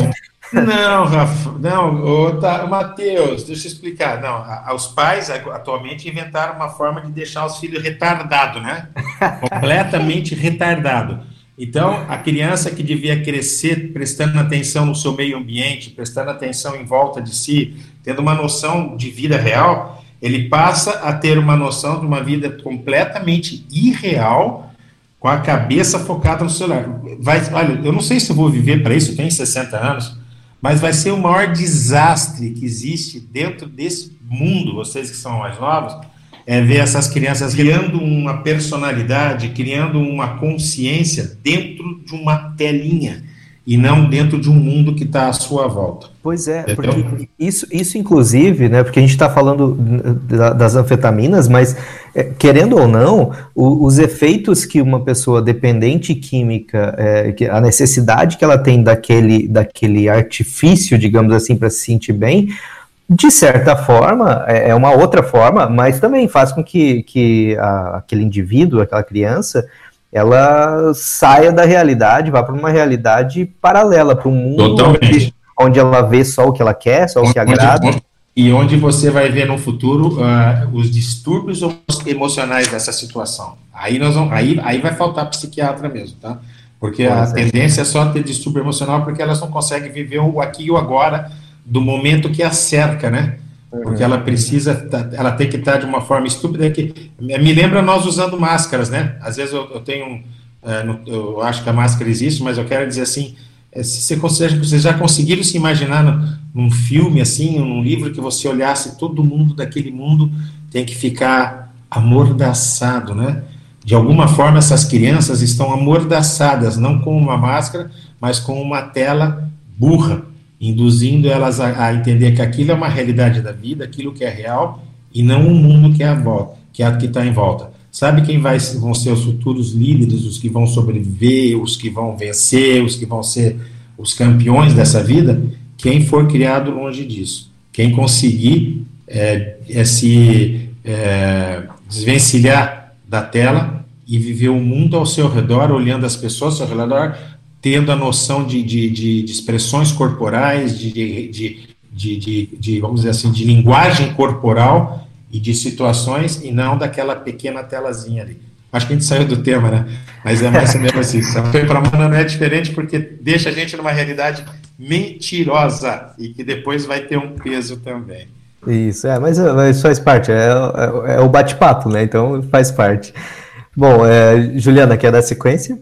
Speaker 4: não, Rafa, não, ô, tá, Matheus, deixa eu explicar. Não, a, os pais atualmente inventaram uma forma de deixar os filhos retardados, né? Completamente retardado. Então, a criança que devia crescer prestando atenção no seu meio ambiente, prestando atenção em volta de si, tendo uma noção de vida real, ele passa a ter uma noção de uma vida completamente irreal, com a cabeça focada no celular. Vai, olha, eu não sei se eu vou viver para isso, eu tenho 60 anos, mas vai ser o maior desastre que existe dentro desse mundo, vocês que são mais novos, é ver essas crianças criando uma personalidade, criando uma consciência dentro de uma telinha e não dentro de um mundo que está à sua volta.
Speaker 1: Pois é, porque isso, isso inclusive, né, porque a gente está falando das anfetaminas, mas querendo ou não, o, os efeitos que uma pessoa dependente química, é, a necessidade que ela tem daquele, daquele artifício, digamos assim, para se sentir bem, de certa forma, é, é uma outra forma, mas também faz com que, que a, aquele indivíduo, aquela criança, ela saia da realidade, vá para uma realidade paralela, para um mundo onde, onde, ela vê só o que ela quer, só o que agrada.
Speaker 4: E onde você vai ver no futuro uh, os distúrbios emocionais dessa situação. Aí, nós vamos, aí, aí vai faltar psiquiatra mesmo, tá? Porque a é. tendência é só ter distúrbio emocional porque elas não conseguem viver o aqui e o agora do momento que a cerca, né? Porque ela precisa, ela tem que estar de uma forma estúpida que me lembra nós usando máscaras, né? Às vezes eu, eu tenho, é, eu acho que a máscara existe, mas eu quero dizer assim, é, se você consegue, vocês já conseguiram se imaginar num filme assim, num livro que você olhasse todo mundo daquele mundo tem que ficar amordaçado, né? De alguma forma essas crianças estão amordaçadas, não com uma máscara, mas com uma tela burra induzindo elas a, a, entender que aquilo é uma realidade da vida, aquilo que é real, e não um mundo que é a volta, que é que está em volta. Sabe quem vai, vão ser os futuros líderes, os que vão sobreviver, os que vão vencer, os que vão ser os campeões dessa vida? Quem for criado longe disso. Quem conseguir é, é se é, desvencilhar da tela e viver o mundo ao seu redor, olhando as pessoas ao seu redor, tendo a noção de, de, de, de expressões corporais, de, de, de, vamos dizer assim, de linguagem corporal e de situações, e não daquela pequena telazinha ali. Acho que a gente saiu do tema, né? Mas é mais ou menos assim. Para Mana não é diferente porque deixa a gente numa realidade mentirosa e que depois vai ter um peso também.
Speaker 1: Isso, é, mas, mas faz parte, é, é, é o bate-papo, né? Então faz parte. Bom, é, Juliana, quer dar sequência?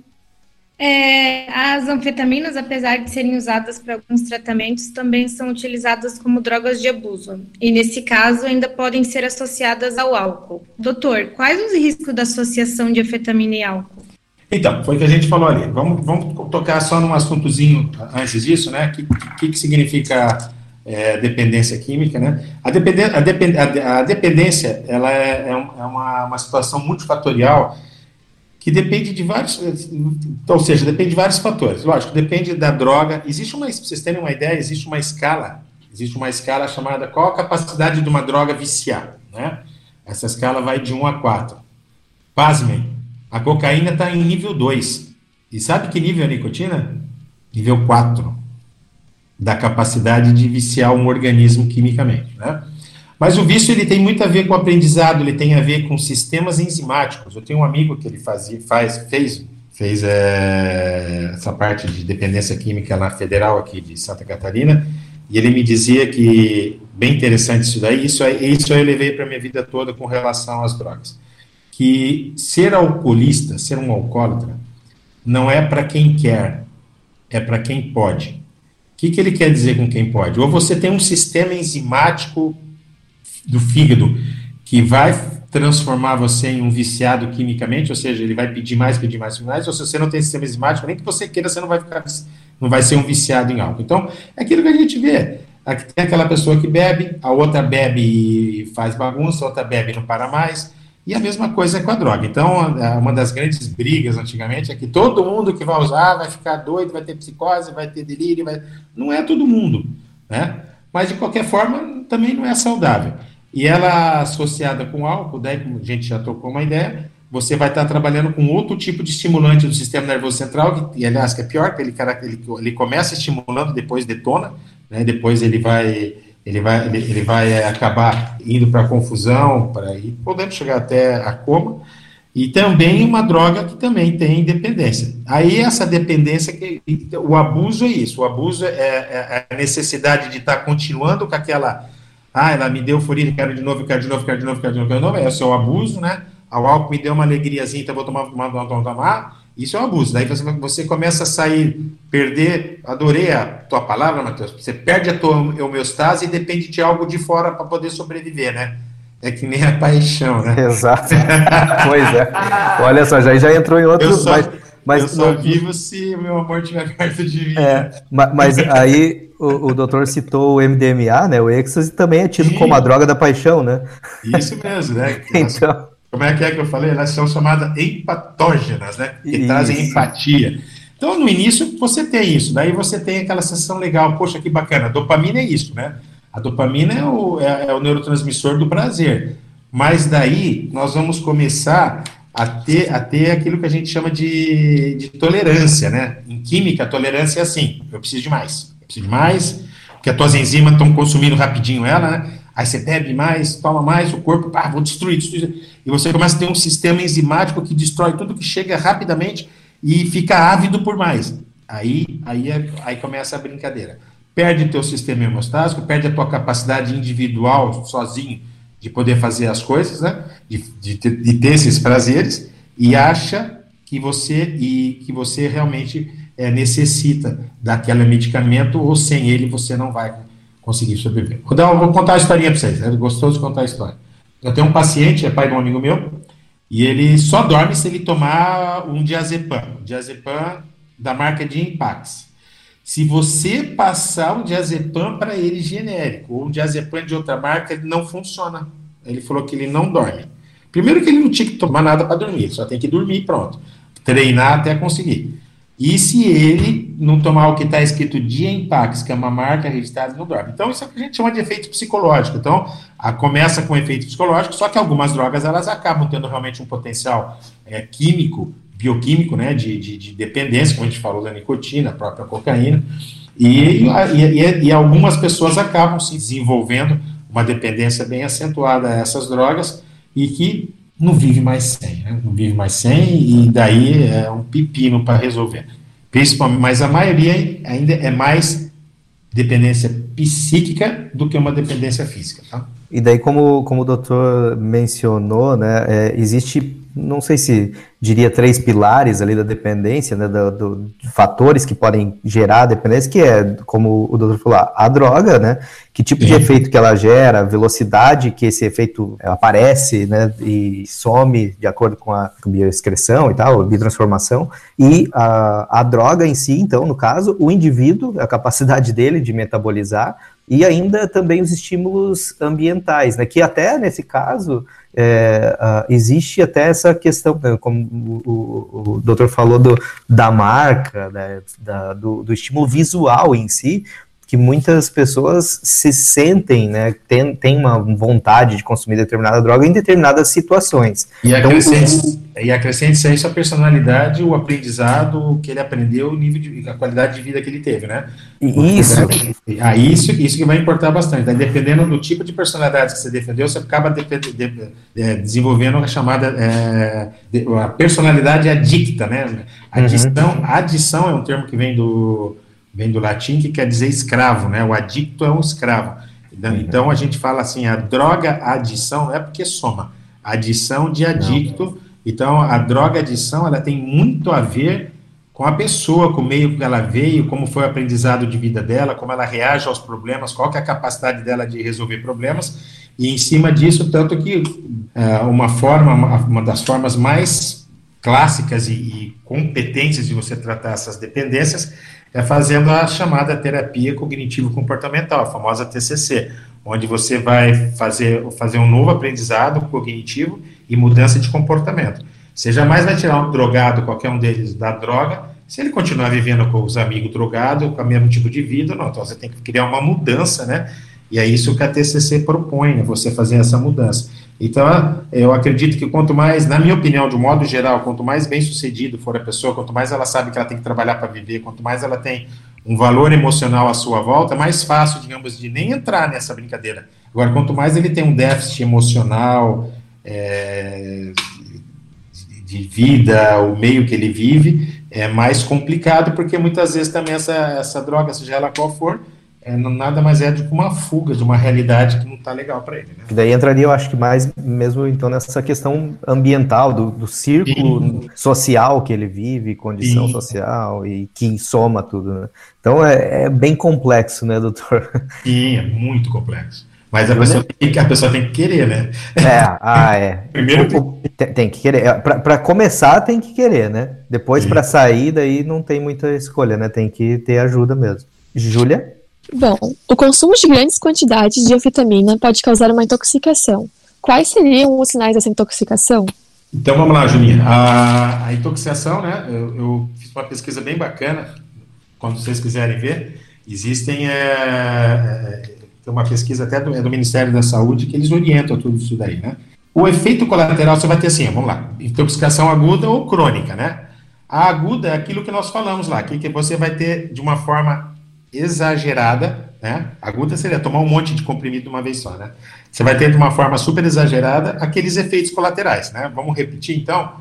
Speaker 2: É, as anfetaminas, apesar de serem usadas para alguns tratamentos, também são utilizadas como drogas de abuso. E nesse caso, ainda podem ser associadas ao álcool. Doutor, quais os riscos da associação de anfetamina e álcool?
Speaker 4: Então, foi o que a gente falou ali. Vamos, vamos tocar só num assuntozinho antes disso, né? O que, que, que significa é, dependência química, né? A, dependen a, depend a, dependência, ela é, é, uma, uma situação multifatorial que depende de vários, ou seja, depende de vários fatores. Lógico, depende da droga. Existe uma, para vocês terem uma ideia, existe uma escala existe uma escala chamada qual a capacidade de uma droga viciar, né? Essa escala vai de 1 a 4. Pasmem, a cocaína está em nível 2. E sabe que nível é a nicotina? Nível 4. Da capacidade de viciar um organismo quimicamente, né? Mas o vício ele tem muito a ver com o aprendizado, ele tem a ver com sistemas enzimáticos. Eu tenho um amigo que ele fazia, faz, fez, fez é, essa parte de dependência química na Federal aqui de Santa Catarina, e ele me dizia que, bem interessante isso daí, isso, isso eu levei para minha vida toda com relação às drogas, que ser alcoolista, ser um alcoólatra, não é para quem quer, é para quem pode. O que, que ele quer dizer com quem pode? Ou você tem um sistema enzimático do fígado que vai transformar você em um viciado quimicamente, ou seja, ele vai pedir mais, pedir mais, pedir mais, ou se você não tem sistema enzimático, nem que você queira, você não vai ficar, não vai ser um viciado em álcool. Então, é aquilo que a gente vê. Aqui tem aquela pessoa que bebe, a outra bebe e faz bagunça, a outra bebe e não para mais, e a mesma coisa é com a droga. Então, é, uma das grandes brigas antigamente é que todo mundo que vai usar vai ficar doido, vai ter psicose, vai ter delírio, vai... não é todo mundo, né? Mas, de qualquer forma, também não é saudável. E ela associada com álcool, daí, como a gente já tocou uma ideia, você vai estar trabalhando com outro tipo de estimulante do sistema nervoso central, que, aliás, que é pior, que ele, ele, ele começa estimulando, depois detona, né, depois ele vai, ele vai, ele, ele vai acabar indo para confusão, para podendo chegar até a coma, e também uma droga que também tem dependência. Aí essa dependência, que, o abuso é isso, o abuso é, é, é a necessidade de estar continuando com aquela ah, ela me deu euforia, quero de novo, quero de novo, quero de novo, quero de novo, quero de novo. É o seu abuso, né? O álcool me deu uma alegriazinha, então vou tomar, tomar, tomar, tomar. Isso é um abuso. Daí você, você começa a sair, perder. Adorei a tua palavra, Matheus. Você perde a tua homeostase e depende de algo de fora para poder sobreviver, né? É que nem a paixão, né?
Speaker 1: Exato. pois é. Olha só, já, já entrou em outro.
Speaker 4: Eu só, mas, mas, eu só vivo se o meu amor estiver perto de mim.
Speaker 1: É, mas aí o, o doutor citou o MDMA, né? O êxtase também é tido Sim. como a droga da paixão, né?
Speaker 4: Isso mesmo, né? então... Como é que é que eu falei? Elas são chamadas empatógenas, né? Que isso. trazem empatia. Então, no início, você tem isso. Daí você tem aquela sensação legal. Poxa, que bacana. Dopamina é isso, né? A dopamina é o, é, é o neurotransmissor do prazer. Mas daí, nós vamos começar a ter, a ter aquilo que a gente chama de, de tolerância, né? Em química, a tolerância é assim, eu preciso de mais preciso de mais, porque as tuas enzimas estão consumindo rapidinho ela, né? Aí você bebe mais, toma mais, o corpo, pá, vou destruir, destruir. E você começa a ter um sistema enzimático que destrói tudo que chega rapidamente e fica ávido por mais. Aí, aí, é, aí começa a brincadeira. Perde teu sistema hemostático, perde a tua capacidade individual, sozinho, de poder fazer as coisas, né? De, de, de ter esses prazeres, e acha que você, e que você realmente é, necessita daquele medicamento ou sem ele você não vai conseguir sobreviver. Vou, vou contar a historinha para vocês, é gostoso contar a história. Eu tenho um paciente, é pai de um amigo meu, e ele só dorme se ele tomar um diazepam, diazepam da marca de Impax. Se você passar um diazepam para ele genérico ou um diazepam de outra marca, ele não funciona. Ele falou que ele não dorme. Primeiro que ele não tinha que tomar nada para dormir, só tem que dormir pronto. Treinar até conseguir. E se ele não tomar o que está escrito de Empax, que é uma marca registrada, não dorme. Então, isso é o que a gente chama de efeito psicológico. Então, a, começa com efeito psicológico, só que algumas drogas elas acabam tendo realmente um potencial é, químico, bioquímico, né, de, de, de, dependência, como a gente falou da nicotina, a própria cocaína. E, e, e, algumas pessoas acabam se desenvolvendo uma dependência bem acentuada a essas drogas e que não vive mais sem, né? não vive mais sem, e daí é um pepino para resolver. Principalmente, mas a maioria ainda é mais dependência psíquica do que uma dependência física. Tá?
Speaker 1: E daí, como, como o doutor mencionou, né, é, existe não sei se diria três pilares ali da dependência, né, do, do, fatores que podem gerar a dependência, que é, como o doutor falou, a droga, né, que tipo de efeito que ela gera, a velocidade que esse efeito aparece, né, e some de acordo com a bioexcreção e tal, biotransformação, e a, a droga em si, então, no caso, o indivíduo, a capacidade dele de metabolizar, e ainda também os estímulos ambientais, né, que até nesse caso é, uh, existe até essa questão, né, como o, o, o doutor falou, do, da marca, né, da, do, do, estímulo visual em si, que muitas pessoas se sentem, né, tem, tem uma vontade de consumir determinada droga em determinadas situações.
Speaker 4: E acrescente, então, e acrescente a isso a personalidade, o aprendizado que ele aprendeu, o nível de, a qualidade de vida que ele teve, né?
Speaker 1: Isso.
Speaker 4: Ah, isso, isso que vai importar bastante. Dependendo do tipo de personalidade que você defendeu, você acaba de, de, de, é, desenvolvendo a chamada é, a personalidade adicta, né? Adição, uhum. adição é um termo que vem do vem do latim que quer dizer escravo, né? O adicto é um escravo. Então, uhum. então a gente fala assim, a droga adição não é porque soma, adição de adicto. Não. Então a droga adição ela tem muito a ver com a pessoa, com o meio que ela veio, como foi o aprendizado de vida dela, como ela reage aos problemas, qual é a capacidade dela de resolver problemas, e em cima disso, tanto que é, uma forma, uma, uma, das formas mais clássicas e, e competentes de você tratar essas dependências é fazendo a chamada terapia cognitivo-comportamental, a famosa TCC, onde você vai fazer, fazer um novo aprendizado cognitivo e mudança de comportamento. Você jamais vai tirar um drogado, qualquer um deles, da droga, se ele continuar vivendo com os amigos drogados, com o mesmo tipo de vida, não. Então você tem que criar uma mudança, né? E é isso que a TCC propõe, né? você fazer essa mudança. Então, eu acredito que quanto mais, na minha opinião, de modo geral, quanto mais bem sucedido for a pessoa, quanto mais ela sabe que ela tem que trabalhar para viver, quanto mais ela tem um valor emocional à sua volta, mais fácil, digamos, de nem entrar nessa brincadeira. Agora, quanto mais ele tem um déficit emocional, é, de vida, o meio que ele vive, é mais complicado, porque muitas vezes também essa, essa droga, seja ela qual for, é, nada mais é do que uma fuga de uma realidade que não está legal para ele. Né?
Speaker 1: E daí entraria, eu acho que mais mesmo então nessa questão ambiental, do, do círculo Sim. social que ele vive, condição Sim. social e que soma tudo. Né? Então é, é, bem complexo, né, doutor?
Speaker 4: Sim, é muito complexo. Mas a pessoa, tem que, a pessoa tem que querer, né?
Speaker 1: É, ah, é. Primeiro tem, tem que querer. É, para começar, tem que querer, né? Depois, para sair, daí não tem muita escolha, né? Tem que ter ajuda mesmo. Júlia?
Speaker 3: Bom, o consumo de grandes quantidades de anfetamina pode causar uma intoxicação. Quais seriam os sinais dessa intoxicação?
Speaker 4: Então vamos lá, Julinha. A, a intoxicação, né? Eu, eu, fiz uma pesquisa bem bacana. Quando vocês quiserem ver, existem é, é, tem uma pesquisa até do, é do, Ministério da Saúde que eles orientam tudo isso daí, né? O efeito colateral você vai ter assim, vamos lá, intoxicação aguda ou crônica, né? A aguda é aquilo que nós falamos lá, que, que você vai ter de uma forma exagerada, né? Aguda seria tomar um monte de comprimido de uma vez só, né? Você vai ter de uma forma super exagerada aqueles efeitos colaterais, né? Vamos repetir então?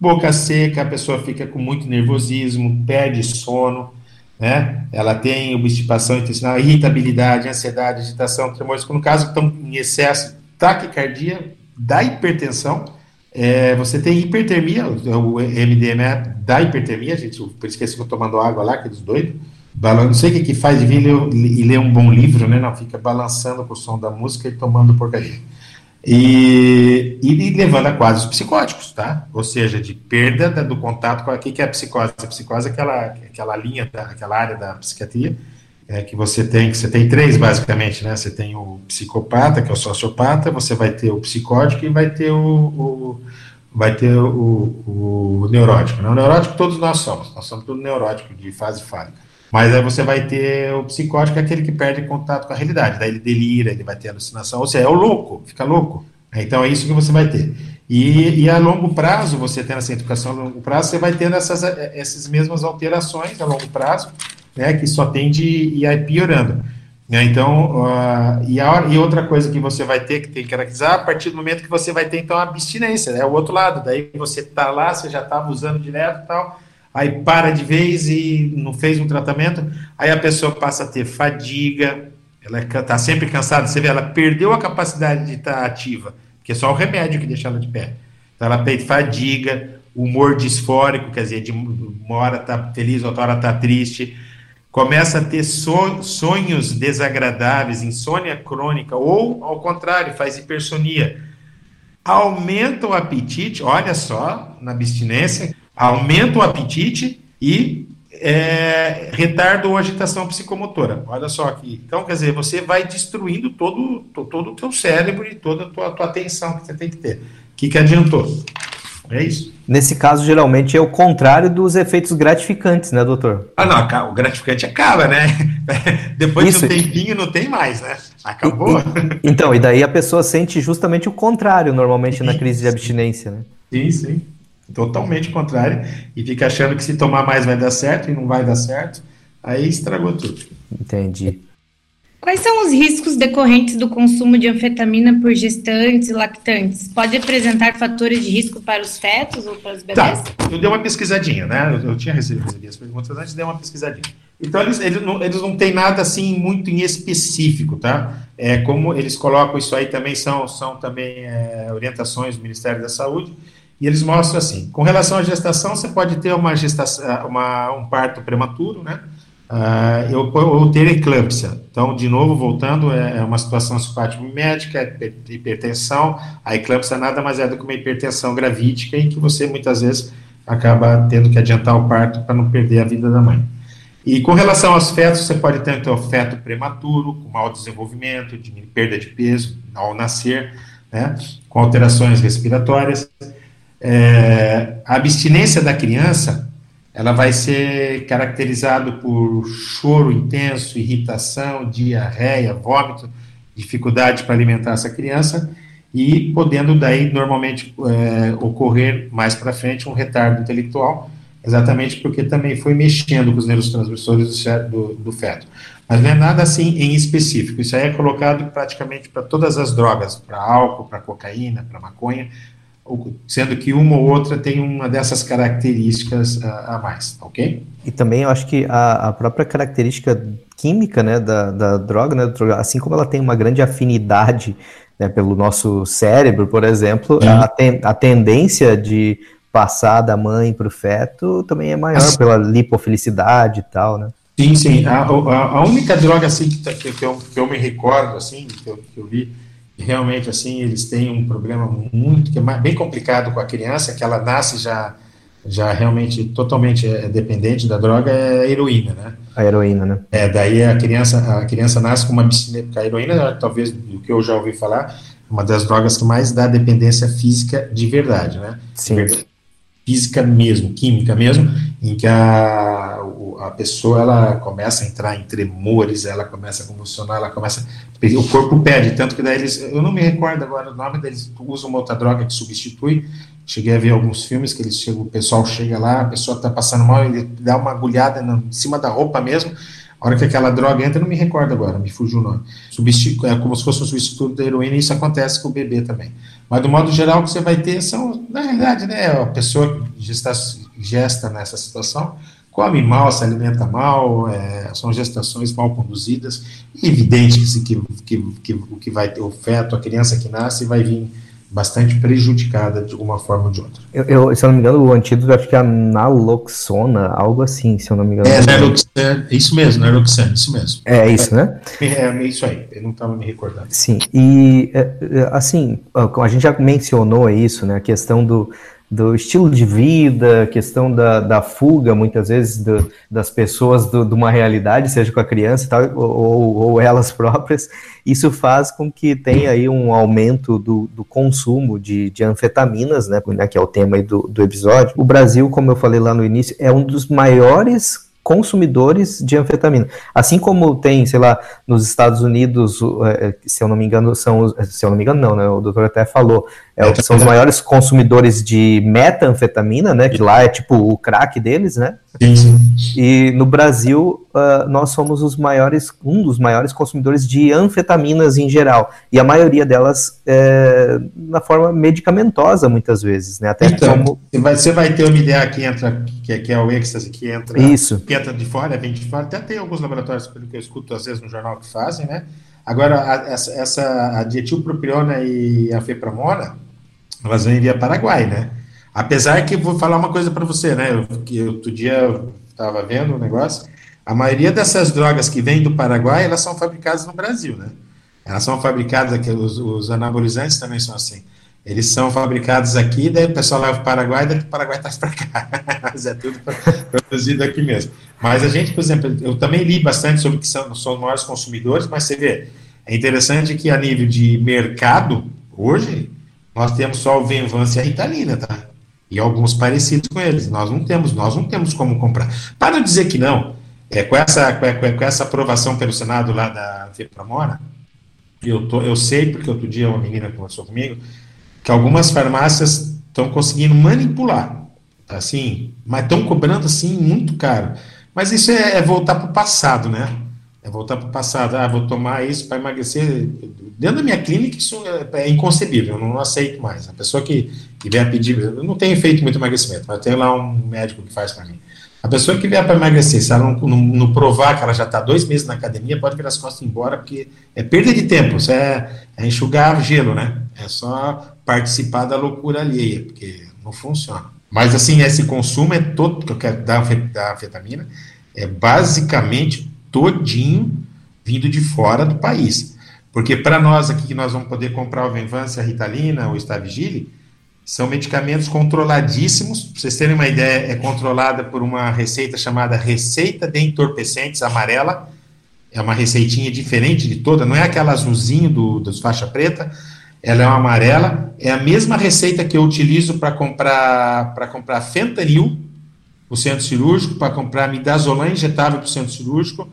Speaker 4: Boca seca, a pessoa fica com muito nervosismo, perde sono, né? Ela tem obstipação intestinal, irritabilidade, ansiedade, agitação, tremores, no caso estão em excesso, taquicardia, da hipertensão, é, você tem hipertermia, o MDMA da hipertermia, gente, por isso que eles ficam tomando água lá, aqueles doidos, não sei o que, que faz vir e ler um bom livro, né? Não, fica balançando com o som da música e tomando porcaria. E, e, levando a quadros psicóticos, tá? Ou seja, de perda da, do contato com o que é a psicose. A psicose é aquela, aquela linha, da, aquela área da psiquiatria é, que você tem, que você tem três basicamente, né? Você tem o psicopata, que é o sociopata, você vai ter o psicótico e vai ter o, o vai ter o, o, neurótico. Né? O neurótico todos nós somos, nós somos todos neuróticos de fase fálica. Mas aí você vai ter o psicótico, aquele que perde contato com a realidade. Daí ele delira, ele vai ter alucinação, ou seja, é o louco, fica louco. Então é isso que você vai ter. E, e a longo prazo, você tendo essa educação a longo prazo, você vai tendo essas, essas mesmas alterações a longo prazo, né, que só tende e aí piorando. Né, então, uh, e, a, e outra coisa que você vai ter que tem que caracterizar, a partir do momento que você vai ter, então, a abstinência, é né, o outro lado. Daí você tá lá, você já estava usando direto e tal, aí para de vez e não fez um tratamento, aí a pessoa passa a ter fadiga, ela está sempre cansada, você vê, ela perdeu a capacidade de estar tá ativa, que é só o remédio que deixa ela de pé. Então ela tem fadiga, humor disfórico, quer dizer, de uma hora está feliz, outra hora está triste, começa a ter sonhos desagradáveis, insônia crônica, ou, ao contrário, faz hipersonia. Aumenta o apetite, olha só, na abstinência, aumenta o apetite e é, retarda ou agitação psicomotora. Olha só aqui. Então, quer dizer, você vai destruindo todo, todo o teu cérebro e toda a tua, tua atenção que você tem que ter. O que, que adiantou? É isso.
Speaker 1: Nesse caso, geralmente é o contrário dos efeitos gratificantes, né, doutor?
Speaker 4: Ah, não, o gratificante acaba, né? Depois isso. de um tempinho não tem mais, né? Acabou.
Speaker 1: E, então, e daí a pessoa sente justamente o contrário, normalmente, na crise de abstinência, né?
Speaker 4: Sim, sim. Totalmente contrário. E fica achando que se tomar mais vai dar certo e não vai dar certo. Aí estragou tudo.
Speaker 1: Entendi.
Speaker 2: Quais são os riscos decorrentes do consumo de anfetamina por gestantes e lactantes? Pode apresentar fatores de risco para os fetos ou para os bebês?
Speaker 4: Tá, eu dei uma pesquisadinha, né? Eu, eu tinha recebido as perguntas antes, dei uma pesquisadinha. Então, eles, eles, não, eles não têm nada assim muito em específico, tá? É, como eles colocam isso aí também, são, são também é, orientações do Ministério da Saúde, e eles mostram assim, com relação à gestação, você pode ter uma gestação, uma, um parto prematuro, né? Uh, eu ter eclâmpsia. Então, de novo, voltando, é, é uma situação médica, é hipertensão. A eclâmpsia nada mais é do que uma hipertensão gravídica em que você muitas vezes acaba tendo que adiantar o parto para não perder a vida da mãe. E com relação aos fetos, você pode ter então, feto prematuro, com mau desenvolvimento, de perda de peso ao nascer, né, com alterações respiratórias. É, a abstinência da criança ela vai ser caracterizado por choro intenso, irritação, diarreia, vômito, dificuldade para alimentar essa criança e podendo daí normalmente é, ocorrer mais para frente um retardo intelectual, exatamente porque também foi mexendo com os neurotransmissores do, do feto. Mas não é nada assim em específico, isso aí é colocado praticamente para todas as drogas, para álcool, para cocaína, para maconha, sendo que uma ou outra tem uma dessas características a, a mais, ok?
Speaker 1: E também eu acho que a, a própria característica química né, da, da droga, né, assim como ela tem uma grande afinidade né, pelo nosso cérebro, por exemplo, a, ten, a tendência de passar da mãe para o feto também é maior assim, pela lipofilicidade e tal, né?
Speaker 4: Sim, sim. A, a, a única droga assim que, que, que, eu, que eu me recordo assim que eu, que eu vi realmente assim eles têm um problema muito que é bem complicado com a criança que ela nasce já já realmente totalmente é dependente da droga é a heroína, né?
Speaker 1: A heroína, né?
Speaker 4: É, daí a criança a criança nasce com uma porque a heroína talvez do que eu já ouvi falar uma das drogas que mais dá dependência física de verdade, né?
Speaker 1: Sim.
Speaker 4: Física mesmo, química mesmo, em que a a pessoa ela começa a entrar em tremores, ela começa a convulsionar, ela começa. O corpo pede, tanto que daí eles. Eu não me recordo agora o nome deles, usam uma outra droga que substitui. Cheguei a ver alguns filmes que eles chegam, o pessoal chega lá, a pessoa está passando mal, ele dá uma agulhada em cima da roupa mesmo. A hora que aquela droga entra, não me recordo agora, me fugiu o nome. Substitu é como se fosse um substituto da heroína, e isso acontece com o bebê também. Mas, do modo geral, o que você vai ter são, na realidade, né, a pessoa que gesta, gesta nessa situação, come mal, se alimenta mal, é, são gestações mal conduzidas, é evidente que, que, que, que vai ter o feto, a criança que nasce, vai vir bastante prejudicada de alguma forma ou de outra.
Speaker 1: Eu, eu, se eu não me engano, o antídoto acho que é a naloxona, algo assim, se eu não me engano.
Speaker 4: É, naloxona, é isso mesmo, naloxona, isso mesmo.
Speaker 1: É isso, né?
Speaker 4: É, é isso aí, eu não estava me recordando.
Speaker 1: Sim, e é, assim, a gente já mencionou isso, né, a questão do, do estilo de vida, questão da, da fuga, muitas vezes, do, das pessoas do, de uma realidade, seja com a criança tal, ou, ou, elas próprias, isso faz com que tenha aí um aumento do, do consumo de, de anfetaminas, né, que é o tema do, do episódio. O Brasil, como eu falei lá no início, é um dos maiores consumidores de anfetamina. Assim como tem, sei lá, nos Estados Unidos, é, se eu não me engano, são, se eu não me engano, não, né? O doutor até falou, é, são os maiores consumidores de metanfetamina, né? Que lá é tipo o crack deles, né?
Speaker 4: Sim.
Speaker 1: E no Brasil, uh, nós somos os maiores, um dos maiores consumidores de anfetaminas em geral. E a maioria delas é, na forma medicamentosa, muitas vezes, né?
Speaker 4: Até então, como... você vai ter uma ideia que entra, que, que é o êxtase, que entra,
Speaker 1: Isso.
Speaker 4: que entra de fora, vem de fora. Até tem alguns laboratórios, pelo que eu escuto às vezes no jornal, que fazem, né? Agora, a, essa, essa a dietilpropiona e a fepramona, elas vêm via Paraguai, né? Apesar que vou falar uma coisa para você, né? Eu, que outro dia estava vendo o um negócio. A maioria dessas drogas que vêm do Paraguai, elas são fabricadas no Brasil, né? Elas são fabricadas aqui, os, os anabolizantes também são assim. Eles são fabricados aqui, daí o pessoal leva para o Paraguai, daí o Paraguai traz para cá. Mas é tudo produzido aqui mesmo. Mas a gente, por exemplo, eu também li bastante sobre que são, são os maiores consumidores, mas você vê, é interessante que a nível de mercado, hoje, nós temos só o Venvance e a Ritalina, tá? e alguns parecidos com eles. Nós não temos, nós não temos como comprar. Para dizer que não, é, com, essa, com, com, essa aprovação pelo Senado lá da FEPRAMORA, eu, tô, eu sei, porque outro dia uma menina conversou comigo, que algumas farmácias estão conseguindo manipular, assim, mas estão cobrando, assim, muito caro. Mas isso é, é voltar para o passado, né? É voltar para o passado. Ah, vou tomar isso para emagrecer. Dentro da minha clínica, isso é, é inconcebível, eu não aceito mais. A pessoa que, que vier pedir, eu não tenho feito muito emagrecimento, mas tenho lá um médico que faz para mim. A pessoa que vier para emagrecer, se ela não, não, não, provar que ela já está dois meses na academia, pode virar as costas embora, porque é perda de tempo, isso é, é enxugar gelo, né? É só participar da loucura alheia, porque não funciona. Mas, assim, esse consumo é todo, que eu quero dar da anfetamina, é basicamente todinho vindo de fora do país. Porque para nós aqui, que nós vamos poder comprar o Venvance, a Ritalina, o Stavigile, são medicamentos controladíssimos. Para vocês terem uma ideia, é controlada por uma receita chamada Receita de Entorpecentes Amarela. É uma receitinha diferente de toda, não é aquela azulzinho do, dos faixa preta, ela é uma amarela. É a mesma receita que eu utilizo para comprar para comprar fentanil, o centro cirúrgico, para comprar midazolam injetável para o centro cirúrgico,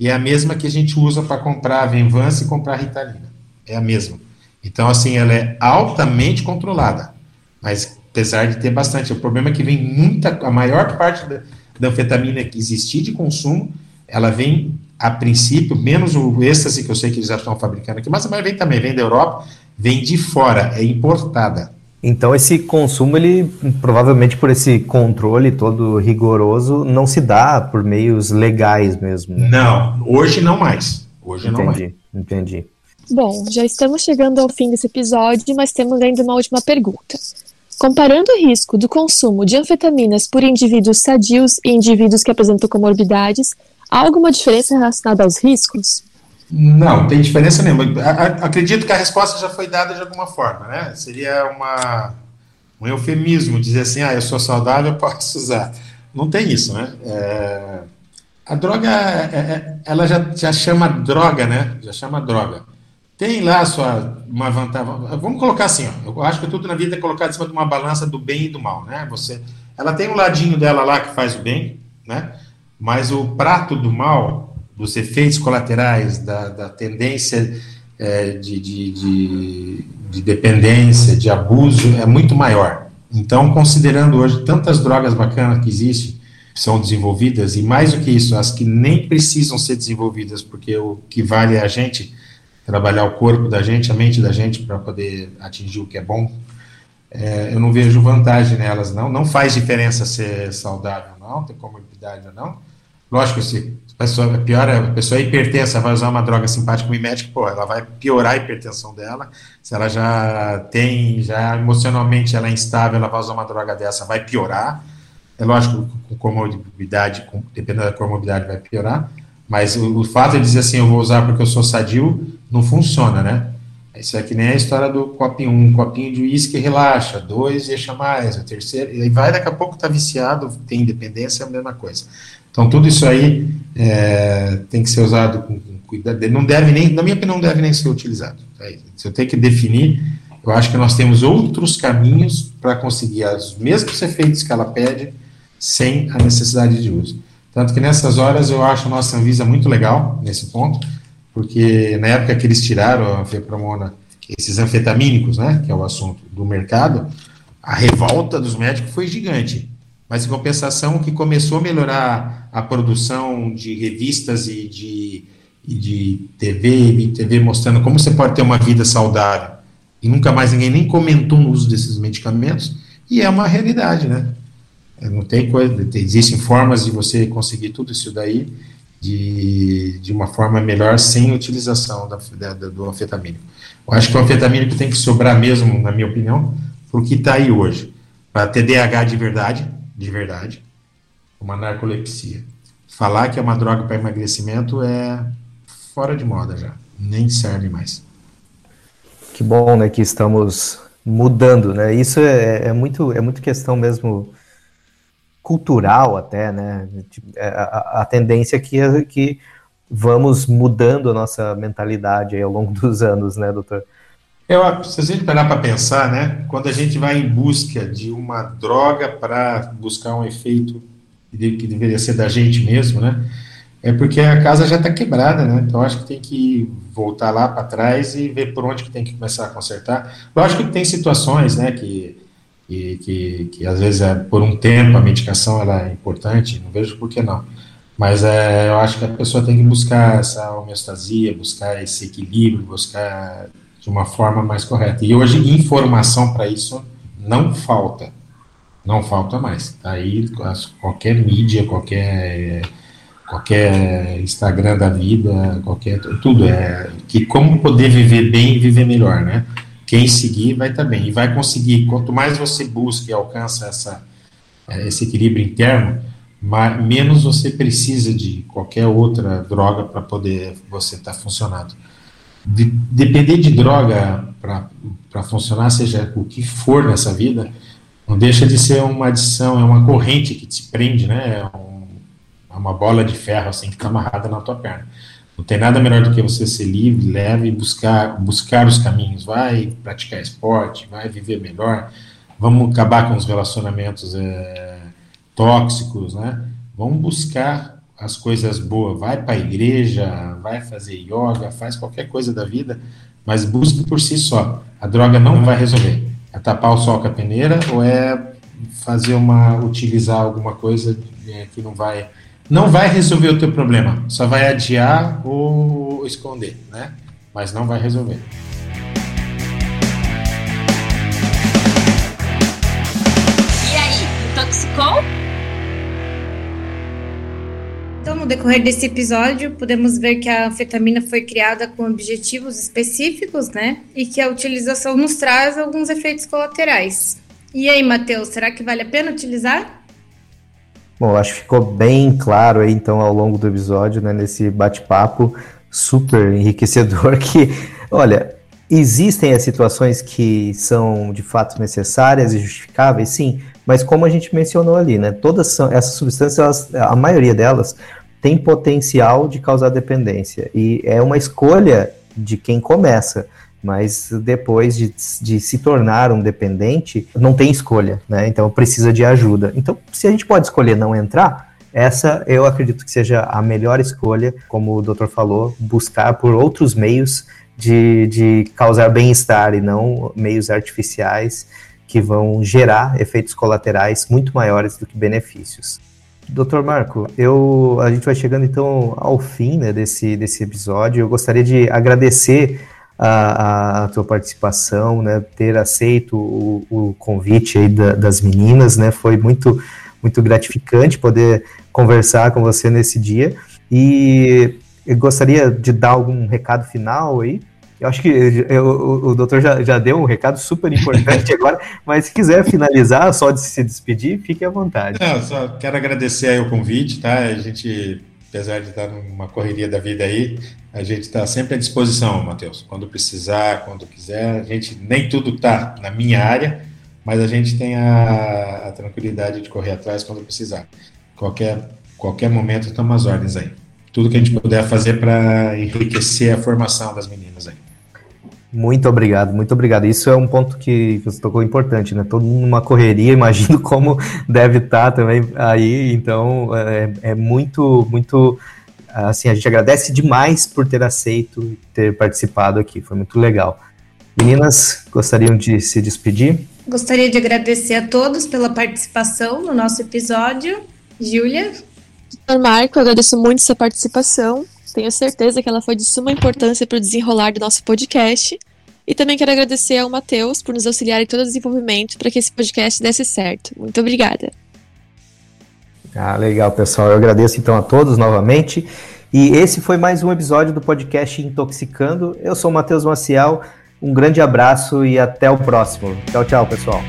Speaker 4: e é a mesma que a gente usa para comprar Venvance e comprar Ritalina. É a mesma. Então, assim, ela é altamente controlada, mas apesar de ter bastante. O problema é que vem muita, a maior parte da, da anfetamina que existir de consumo, ela vem a princípio, menos o êxtase que eu sei que eles já estão fabricando aqui, mas a vem também, vem da Europa, vem de fora, é importada.
Speaker 1: Então esse consumo, ele provavelmente por esse controle todo rigoroso, não se dá por meios legais mesmo.
Speaker 4: Né? Não, hoje não mais. Hoje
Speaker 1: entendi,
Speaker 4: não mais.
Speaker 1: Entendi.
Speaker 3: Bom, já estamos chegando ao fim desse episódio, mas temos ainda uma última pergunta. Comparando o risco do consumo de anfetaminas por indivíduos sadios e indivíduos que apresentam comorbidades, há alguma diferença relacionada aos riscos?
Speaker 4: Não, tem diferença nenhuma. Acredito que a resposta já foi dada de alguma forma, né? Seria uma, um eufemismo dizer assim, ah, eu sou saudável, eu posso usar. Não tem isso, né? É, a droga, é, é, ela já, já chama droga, né? Já chama droga. Tem lá sua, uma vantagem. Vamos colocar assim, ó, eu acho que tudo na vida é colocado em cima de uma balança do bem e do mal, né? Você, ela tem um ladinho dela lá que faz o bem, né? Mas o prato do mal dos efeitos colaterais, da, da tendência é, de, de, de, de, dependência, de abuso, é muito maior. Então, considerando hoje tantas drogas bacanas que existem, são desenvolvidas, e mais do que isso, as que nem precisam ser desenvolvidas, porque o que vale é a gente trabalhar o corpo da gente, a mente da gente, para poder atingir o que é bom, é, eu não vejo vantagem nelas, não. Não faz diferença ser saudável, não, ter comorbidade ou não. Lógico, se pessoa, pior, a pessoa é hipertensa, vai usar uma droga simpática mimética, pô, ela vai piorar a hipertensão dela. Se ela já tem, já emocionalmente ela é instável, ela vai usar uma droga dessa, vai piorar. É lógico, com comorbidade, com, dependendo da comorbidade, vai piorar. Mas o, o, fato de dizer assim, eu vou usar porque eu sou sadio, não funciona, né? Isso é que nem a história do copinho, um copinho de uísque relaxa, dois deixa mais, o terceiro, e vai, daqui a pouco tá viciado, tem independência, é a mesma coisa. Então, tudo isso aí é, tem que ser usado com, cuidado. Não deve nem, na minha opinião, não deve nem ser utilizado. Se eu tenho que definir, eu acho que nós temos outros caminhos para conseguir os mesmos efeitos que ela pede sem a necessidade de uso. Tanto que nessas horas eu acho a nossa Anvisa muito legal nesse ponto, porque na época que eles tiraram a fepramona, esses anfetamínicos, né, que é o assunto do mercado, a revolta dos médicos foi gigante mas em compensação que começou a melhorar a produção de revistas e de, e de TV, e TV mostrando como você pode ter uma vida saudável, e nunca mais ninguém nem comentou no uso desses medicamentos, e é uma realidade, né? É, não tem coisa, existem formas de você conseguir tudo isso daí de, de uma forma melhor sem utilização da, da, do anfetamínico. Eu acho que o anfetamínico tem que sobrar mesmo, na minha opinião, para o que está aí hoje. Para TDAH de verdade, de verdade, uma narcolepsia. Falar que é uma droga para emagrecimento é fora de moda já, nem serve mais.
Speaker 1: Que bom, né, que estamos mudando, né? Isso é, é muito, é muito questão mesmo cultural até, né? É, a, a tendência aqui é que vamos mudando a nossa mentalidade ao longo dos anos, né, doutor?
Speaker 4: Eu, se a gente parar para pensar, né, quando a gente vai em busca de uma droga para buscar um efeito que deveria ser da gente mesmo, né, é porque a casa já está quebrada, né, então acho que tem que voltar lá para trás e ver por onde que tem que começar a consertar. Lógico que tem situações, né, que, que, que, que às vezes é, por um tempo a medicação ela é importante, não vejo por que não. Mas é, eu acho que a pessoa tem que buscar essa homeostasia, buscar esse equilíbrio, buscar de uma forma mais correta. E hoje informação para isso não falta. Não falta mais. Tá aí qualquer mídia, qualquer qualquer Instagram da vida, qualquer tudo é que como poder viver bem e viver melhor, né? Quem seguir vai estar tá bem e vai conseguir. Quanto mais você busca e alcança essa é, esse equilíbrio interno, mais, menos você precisa de qualquer outra droga para poder você estar tá funcionando. De, depender de droga para funcionar, seja o que for nessa vida, não deixa de ser uma adição, é uma corrente que te prende, né? É um, é uma bola de ferro assim que está amarrada na tua perna. Não tem nada melhor do que você ser livre, leve e buscar, buscar os caminhos. Vai praticar esporte, vai viver melhor. Vamos acabar com os relacionamentos é, tóxicos, né? Vamos buscar as coisas boas. Vai para a igreja, vai fazer yoga, faz qualquer coisa da vida, mas busque por si só. A droga não vai resolver. É tapar o sol com a peneira ou é fazer uma utilizar alguma coisa é, que não vai não vai resolver o teu problema, só vai adiar ou esconder, né? Mas não vai resolver.
Speaker 2: E aí, intoxicou? No decorrer desse episódio, podemos ver que a anfetamina foi criada com objetivos específicos, né? E que a utilização nos traz alguns efeitos colaterais. E aí, Matheus, será que vale a pena utilizar?
Speaker 1: Bom, acho que ficou bem claro aí, então, ao longo do episódio, né, nesse bate-papo super enriquecedor, que, olha, existem as situações que são de fato necessárias e justificáveis, sim, mas como a gente mencionou ali, né, todas são, essas substâncias, elas, a maioria delas, tem potencial de causar dependência, e é uma escolha de quem começa mas depois de, de, se tornar um dependente, não tem escolha, né? Então precisa de ajuda. Então, se a gente pode escolher não entrar, essa eu acredito que seja a melhor escolha, como o doutor falou, buscar por outros meios de, de causar bem-estar e não meios artificiais que vão gerar efeitos colaterais muito maiores do que benefícios. Doutor Marco, eu, a gente vai chegando então ao fim né, desse, desse episódio. Eu gostaria de agradecer a, a tua participação, né, ter aceito o, o convite aí da, das meninas, né, foi muito, muito gratificante poder conversar com você nesse dia, e eu gostaria de dar algum recado final aí, eu acho que eu, o, o doutor já, já deu um recado super importante agora, mas se quiser finalizar, só de se despedir, fique à vontade.
Speaker 4: Não, só quero agradecer o convite, tá? A gente apesar de estar numa correria da vida aí, a gente está sempre à disposição, Matheus. Quando precisar, quando quiser, a gente nem tudo está na minha área, mas a gente tem a, a, tranquilidade de correr atrás quando precisar. Qualquer qualquer momento estamos às ordens aí. Tudo que a gente puder fazer para enriquecer a formação das meninas aí.
Speaker 1: Muito obrigado, muito obrigado. Isso é um ponto que você tocou importante, né? Todo mundo numa correria, imagino como deve estar também aí. Então, é, é, muito, muito. Assim, a gente agradece demais por ter aceito e ter participado aqui. Foi muito legal. Meninas, gostariam de se despedir?
Speaker 2: Gostaria de agradecer a todos pela participação no nosso episódio. Júlia?
Speaker 3: Marco, agradeço muito sua participação. Tenho certeza que ela foi de suma importância para o desenrolar do nosso podcast. E também quero agradecer ao Matheus por nos auxiliar em todo o desenvolvimento para que esse podcast desse certo. Muito obrigada.
Speaker 1: Ah, legal, pessoal. Eu agradeço então a todos novamente. E esse foi mais um episódio do podcast Intoxicando. Eu sou o Matheus Maciel. Um grande abraço e até o próximo. Tchau, tchau, pessoal.